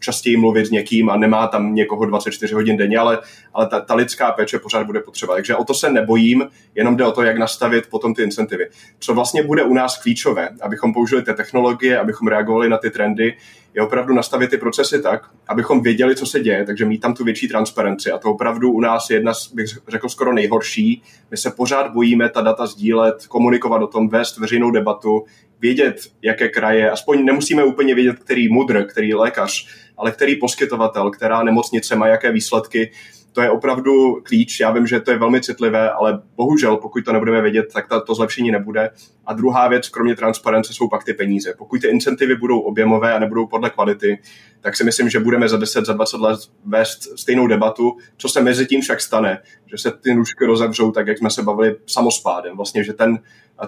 častěji mluvit s někým a nemá tam někoho 24 hodin denně, ale, ale ta, ta lidská péče pořád bude potřeba. Takže o to se nebojím, jenom jde o to, jak nastavit potom ty incentivy. Co vlastně bude u nás klíčové, abychom použili ty technologie, abychom reagovali na ty trendy, je opravdu nastavit ty procesy tak, abychom věděli, co se děje, takže mít tam tu větší transparenci. A to opravdu u nás je jedna, bych řekl, skoro nejhorší. My se pořád bojíme ta data sdílet, komunikovat o tom, vést veřejnou debatu, vědět, jaké kraje, aspoň nemusíme úplně vědět, který mudr, který lékař, ale který poskytovatel, která nemocnice má jaké výsledky, to je opravdu klíč. Já vím, že to je velmi citlivé, ale bohužel, pokud to nebudeme vědět, tak ta, to zlepšení nebude. A druhá věc, kromě transparence, jsou pak ty peníze. Pokud ty incentivy budou objemové a nebudou podle kvality, tak si myslím, že budeme za 10, za 20 let vést stejnou debatu, co se mezi tím však stane, že se ty nůžky rozevřou, tak jak jsme se bavili samospádem, vlastně, že ten,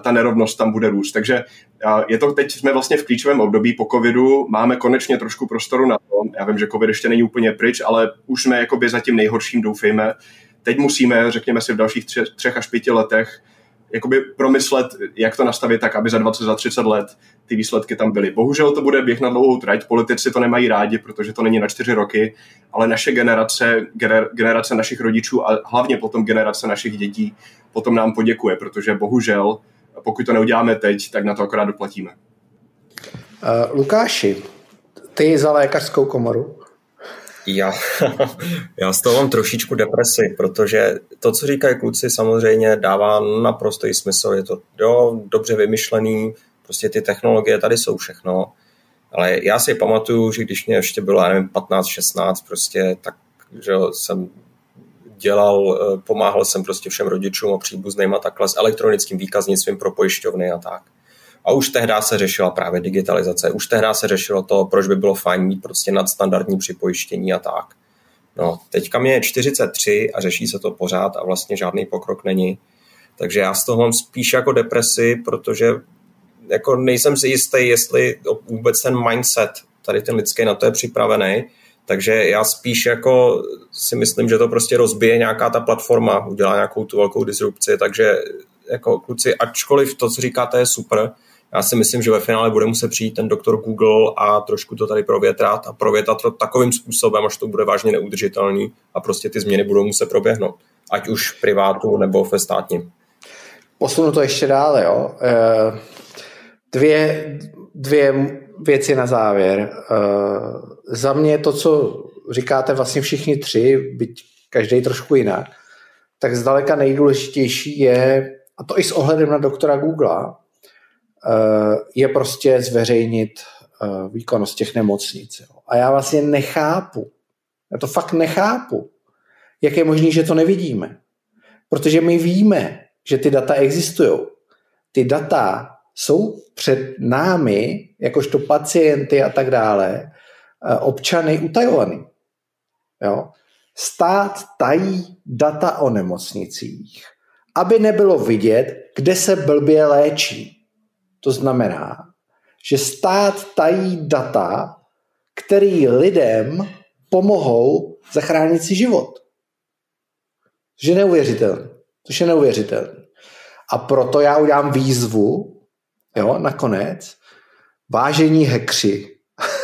ta nerovnost tam bude růst. Takže je to teď, jsme vlastně v klíčovém období po covidu, máme konečně trošku prostoru na to. Já vím, že covid ještě není úplně pryč, ale už jsme jakoby za tím nejhorším, doufejme. Teď musíme, řekněme si, v dalších tři, třech až pěti letech jakoby promyslet, jak to nastavit tak, aby za 20, za 30 let ty výsledky tam byly. Bohužel to bude běh na dlouhou trať, politici to nemají rádi, protože to není na čtyři roky, ale naše generace, generace našich rodičů a hlavně potom generace našich dětí potom nám poděkuje, protože bohužel, pokud to neuděláme teď, tak na to akorát doplatíme. Uh, Lukáši, ty za lékařskou komoru? Já, já z toho mám trošičku depresi, protože to, co říkají kluci, samozřejmě dává naprosto smysl. Je to jo, dobře vymyšlený, prostě ty technologie tady jsou všechno. Ale já si pamatuju, že když mě ještě bylo, já nevím, 15, 16, prostě, tak že jsem dělal, eh, pomáhal jsem prostě všem rodičům a příbuzným a takhle s elektronickým výkaznictvím pro pojišťovny a tak. A už tehdy se řešila právě digitalizace, už tehdy se řešilo to, proč by bylo fajn mít prostě nadstandardní připojištění a tak. No, teďka mě je 43 a řeší se to pořád a vlastně žádný pokrok není. Takže já z toho mám spíš jako depresi, protože jako nejsem si jistý, jestli vůbec ten mindset, tady ten lidský na to je připravený, takže já spíš jako si myslím, že to prostě rozbije nějaká ta platforma, udělá nějakou tu velkou disrupci, takže jako kluci, ačkoliv to, co říkáte, je super, já si myslím, že ve finále bude muset přijít ten doktor Google a trošku to tady provětrat a provětrat to takovým způsobem, až to bude vážně neudržitelný a prostě ty změny budou muset proběhnout. Ať už v privátu nebo ve státním. Posunu to ještě dále, jo. Eh, dvě, dvě věci na závěr. Uh, za mě to, co říkáte vlastně všichni tři, byť každý trošku jinak, tak zdaleka nejdůležitější je, a to i s ohledem na doktora Google, uh, je prostě zveřejnit uh, výkonnost těch nemocnic. A já vlastně nechápu, já to fakt nechápu, jak je možné, že to nevidíme. Protože my víme, že ty data existují. Ty data jsou před námi, jakožto pacienty a tak dále, eh, občany utajovaný. Jo? Stát tají data o nemocnicích, aby nebylo vidět, kde se blbě léčí. To znamená, že stát tají data, který lidem pomohou zachránit si život. Což je neuvěřitelné. Je neuvěřitelné. A proto já udělám výzvu Jo, nakonec, vážení hekři,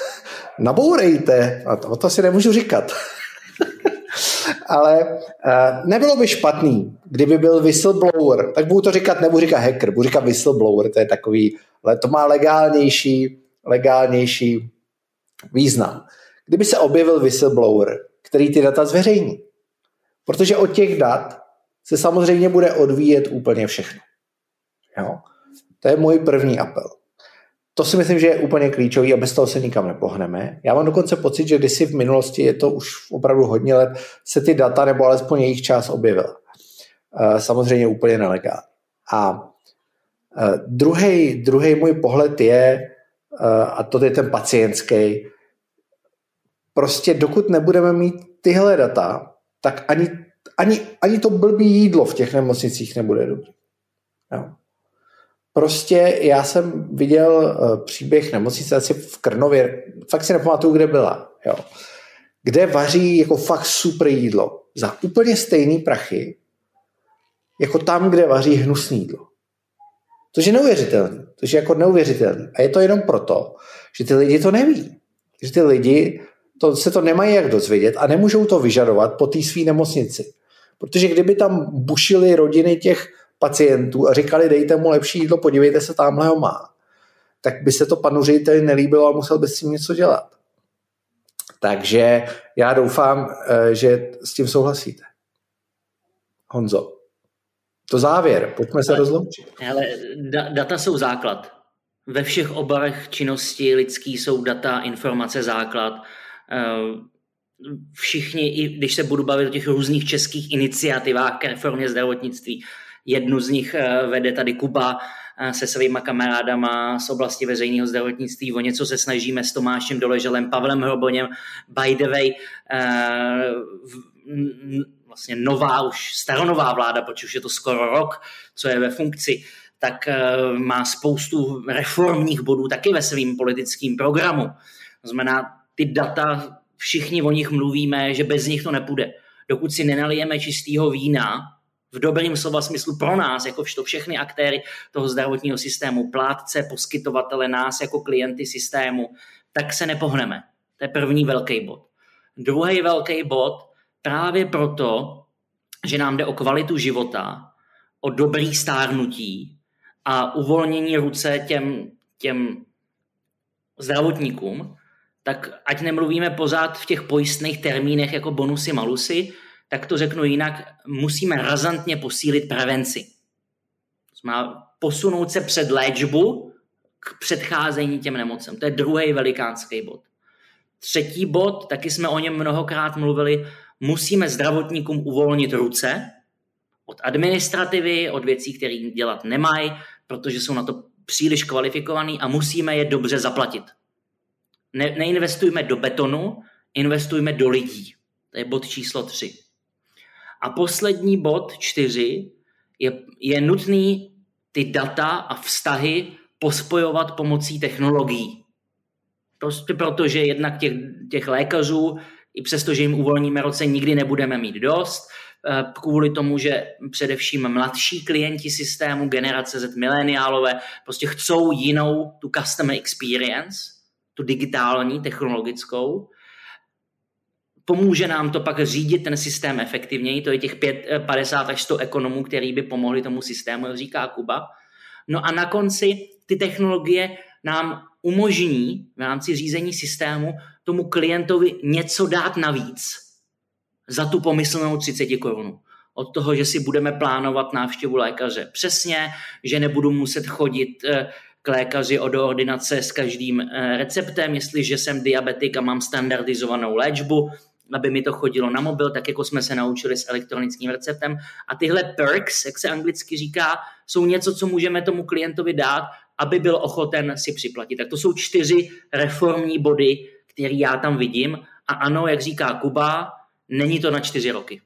nabourejte, a to, to si nemůžu říkat. Ale uh, nebylo by špatný, kdyby byl whistleblower, tak budu to říkat, nebudu říkat hacker, budu říkat whistleblower, to je takový, ale to má legálnější, legálnější význam. Kdyby se objevil whistleblower, který ty data zveřejní. Protože od těch dat se samozřejmě bude odvíjet úplně všechno. Jo? To je můj první apel. To si myslím, že je úplně klíčový a bez toho se nikam nepohneme. Já mám dokonce pocit, že kdysi v minulosti, je to už opravdu hodně let, se ty data nebo alespoň jejich část objevila. Eh, samozřejmě úplně nelegálně. A druhý, druhý můj pohled je, eh, a to je ten pacientský, prostě dokud nebudeme mít tyhle data, tak ani, ani, ani to blbý jídlo v těch nemocnicích nebude dobrý. Prostě já jsem viděl uh, příběh nemocnice asi v Krnově, fakt si nepamatuju, kde byla, jo, kde vaří jako fakt super jídlo za úplně stejný prachy, jako tam, kde vaří hnusný jídlo. To je neuvěřitelné. To je jako neuvěřitelné. A je to jenom proto, že ty lidi to neví. Že ty lidi to, se to nemají jak dozvědět a nemůžou to vyžadovat po té své nemocnici. Protože kdyby tam bušily rodiny těch pacientů a říkali, dejte mu lepší jídlo, podívejte se, tamhle ho má, tak by se to panu řediteli nelíbilo a musel by s tím něco dělat. Takže já doufám, eh, že s tím souhlasíte. Honzo, to závěr, pojďme se rozloučit. Ale data jsou základ. Ve všech oborech činnosti lidský jsou data, informace základ. Eh, všichni, i když se budu bavit o těch různých českých iniciativách k reformě zdravotnictví, Jednu z nich eh, vede tady Kuba eh, se svýma kamarádama z oblasti veřejného zdravotnictví. O něco se snažíme s Tomášem Doleželem, Pavlem Hroboněm. By the way, eh, vlastně nová, už staronová vláda, protože už je to skoro rok, co je ve funkci, tak má spoustu reformních bodů taky ve svém politickém programu. To znamená, ty data, všichni o nich mluvíme, že bez nich to nepůjde. Dokud si nenalijeme čistého vína, v dobrým slova smyslu pro nás, jako všechny aktéry toho zdravotního systému, plátce, poskytovatele, nás jako klienty systému, tak se nepohneme. To je první velký bod. Druhý velký bod, právě proto, že nám jde o kvalitu života, o dobrý stárnutí a uvolnění ruce těm, těm zdravotníkům, tak ať nemluvíme pořád v těch pojistných termínech jako bonusy, malusy, tak to řeknu jinak, musíme razantně posílit prevenci. Znamená posunout se před léčbu k předcházení těm nemocem. To je druhý velikánský bod. Třetí bod, taky jsme o něm mnohokrát mluvili, musíme zdravotníkům uvolnit ruce od administrativy, od věcí, které dělat nemají, protože jsou na to příliš kvalifikovaný a musíme je dobře zaplatit. Ne, neinvestujme do betonu, investujme do lidí. To je bod číslo tři. A poslední bod čtyři je, je nutný ty data a vztahy pospojovat pomocí technologií. Prostě protože jednak těch, těch lékařů, i přesto, že jim uvolníme roce, nikdy nebudeme mít dost, eh, kvůli tomu, že především mladší klienti systému, generace Z mileniálové, prostě chcou jinou tu customer experience, tu digitální, technologickou. Pomůže nám to pak řídit ten systém efektivněji, to je těch 5, 50 až 100 ekonomů, který by pomohli tomu systému, říká Kuba. No a na konci ty technologie nám umožní v rámci řízení systému tomu klientovi něco dát navíc za tu pomyslnou 30 korun. Od toho, že si budeme plánovat návštěvu lékaře přesně, že nebudu muset chodit eh, k lékaři o ordinace s každým eh, receptem, jestliže jsem diabetik a mám standardizovanou léčbu, aby mi to chodilo na mobil, tak jako jsme se naučili s elektronickým receptem. A tyhle perks, jak se anglicky říká, jsou něco, co můžeme tomu klientovi dát, aby byl ochoten si připlatit. Tak to jsou čtyři reformní body, které já tam vidím. A ano, jak říká Kuba, není to na čtyři roky.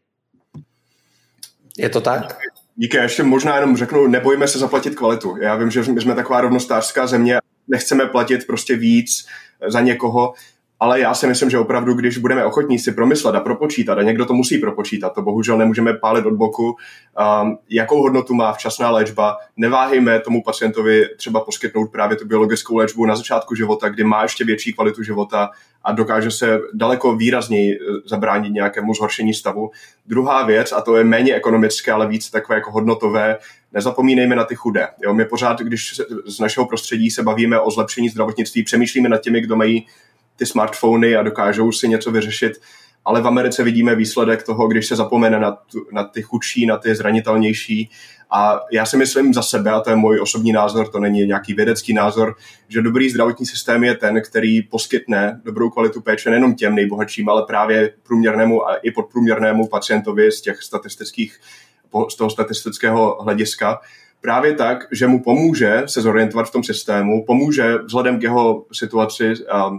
Je to tak? Díky, ještě možná jenom řeknu, nebojíme se zaplatit kvalitu. Já vím, že my jsme taková rovnostářská země, nechceme platit prostě víc za někoho, ale já si myslím, že opravdu, když budeme ochotní si promyslet a propočítat, a někdo to musí propočítat, to bohužel nemůžeme pálit od boku, um, jakou hodnotu má včasná léčba, neváhejme tomu pacientovi třeba poskytnout právě tu biologickou léčbu na začátku života, kdy má ještě větší kvalitu života a dokáže se daleko výrazněji eh, zabránit nějakému zhoršení stavu. Druhá věc, a to je méně ekonomické, ale víc takové jako hodnotové, nezapomínejme na ty chudé. Jo, my pořád, když z našeho prostředí se bavíme o zlepšení zdravotnictví, přemýšlíme nad těmi, kdo mají ty smartfony a dokážou si něco vyřešit. Ale v Americe vidíme výsledek toho, když se zapomene na, tu, na ty chudší, na ty zranitelnější. A já si myslím za sebe, a to je můj osobní názor, to není nějaký vědecký názor, že dobrý zdravotní systém je ten, který poskytne dobrou kvalitu péče nejenom těm nejbohatším, ale právě průměrnému a i podprůměrnému pacientovi z těch statistických, z toho statistického hlediska právě tak, že mu pomůže se zorientovat v tom systému, pomůže vzhledem k jeho situaci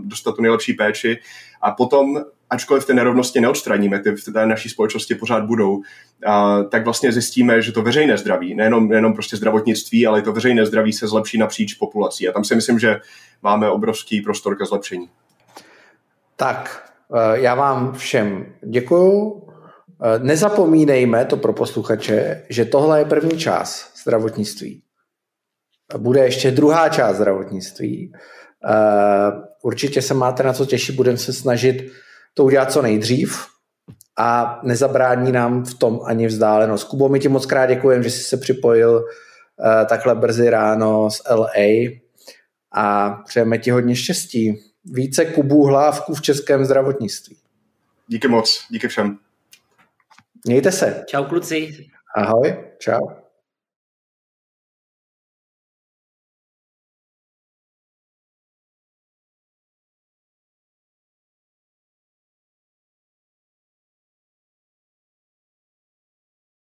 dostat tu nejlepší péči a potom, ačkoliv ty nerovnosti neodstraníme, ty v té naší společnosti pořád budou, tak vlastně zjistíme, že to veřejné zdraví, nejenom, nejenom prostě zdravotnictví, ale i to veřejné zdraví se zlepší napříč populací. A tam si myslím, že máme obrovský prostor ke zlepšení. Tak, e, já vám všem děkuju. E, nezapomínejme to pro posluchače, že tohle je první čas zdravotnictví. Bude ještě druhá část zdravotnictví. Eh, určitě se máte na co těšit, budeme se snažit to udělat co nejdřív a nezabrání nám v tom ani vzdálenost. Kubo, my ti moc krát děkujeme, že jsi se připojil eh, takhle brzy ráno z LA a přejeme ti hodně štěstí. Více kubů hlávků v českém zdravotnictví. Díky moc, díky všem. Mějte se. Čau kluci. Ahoj, čau.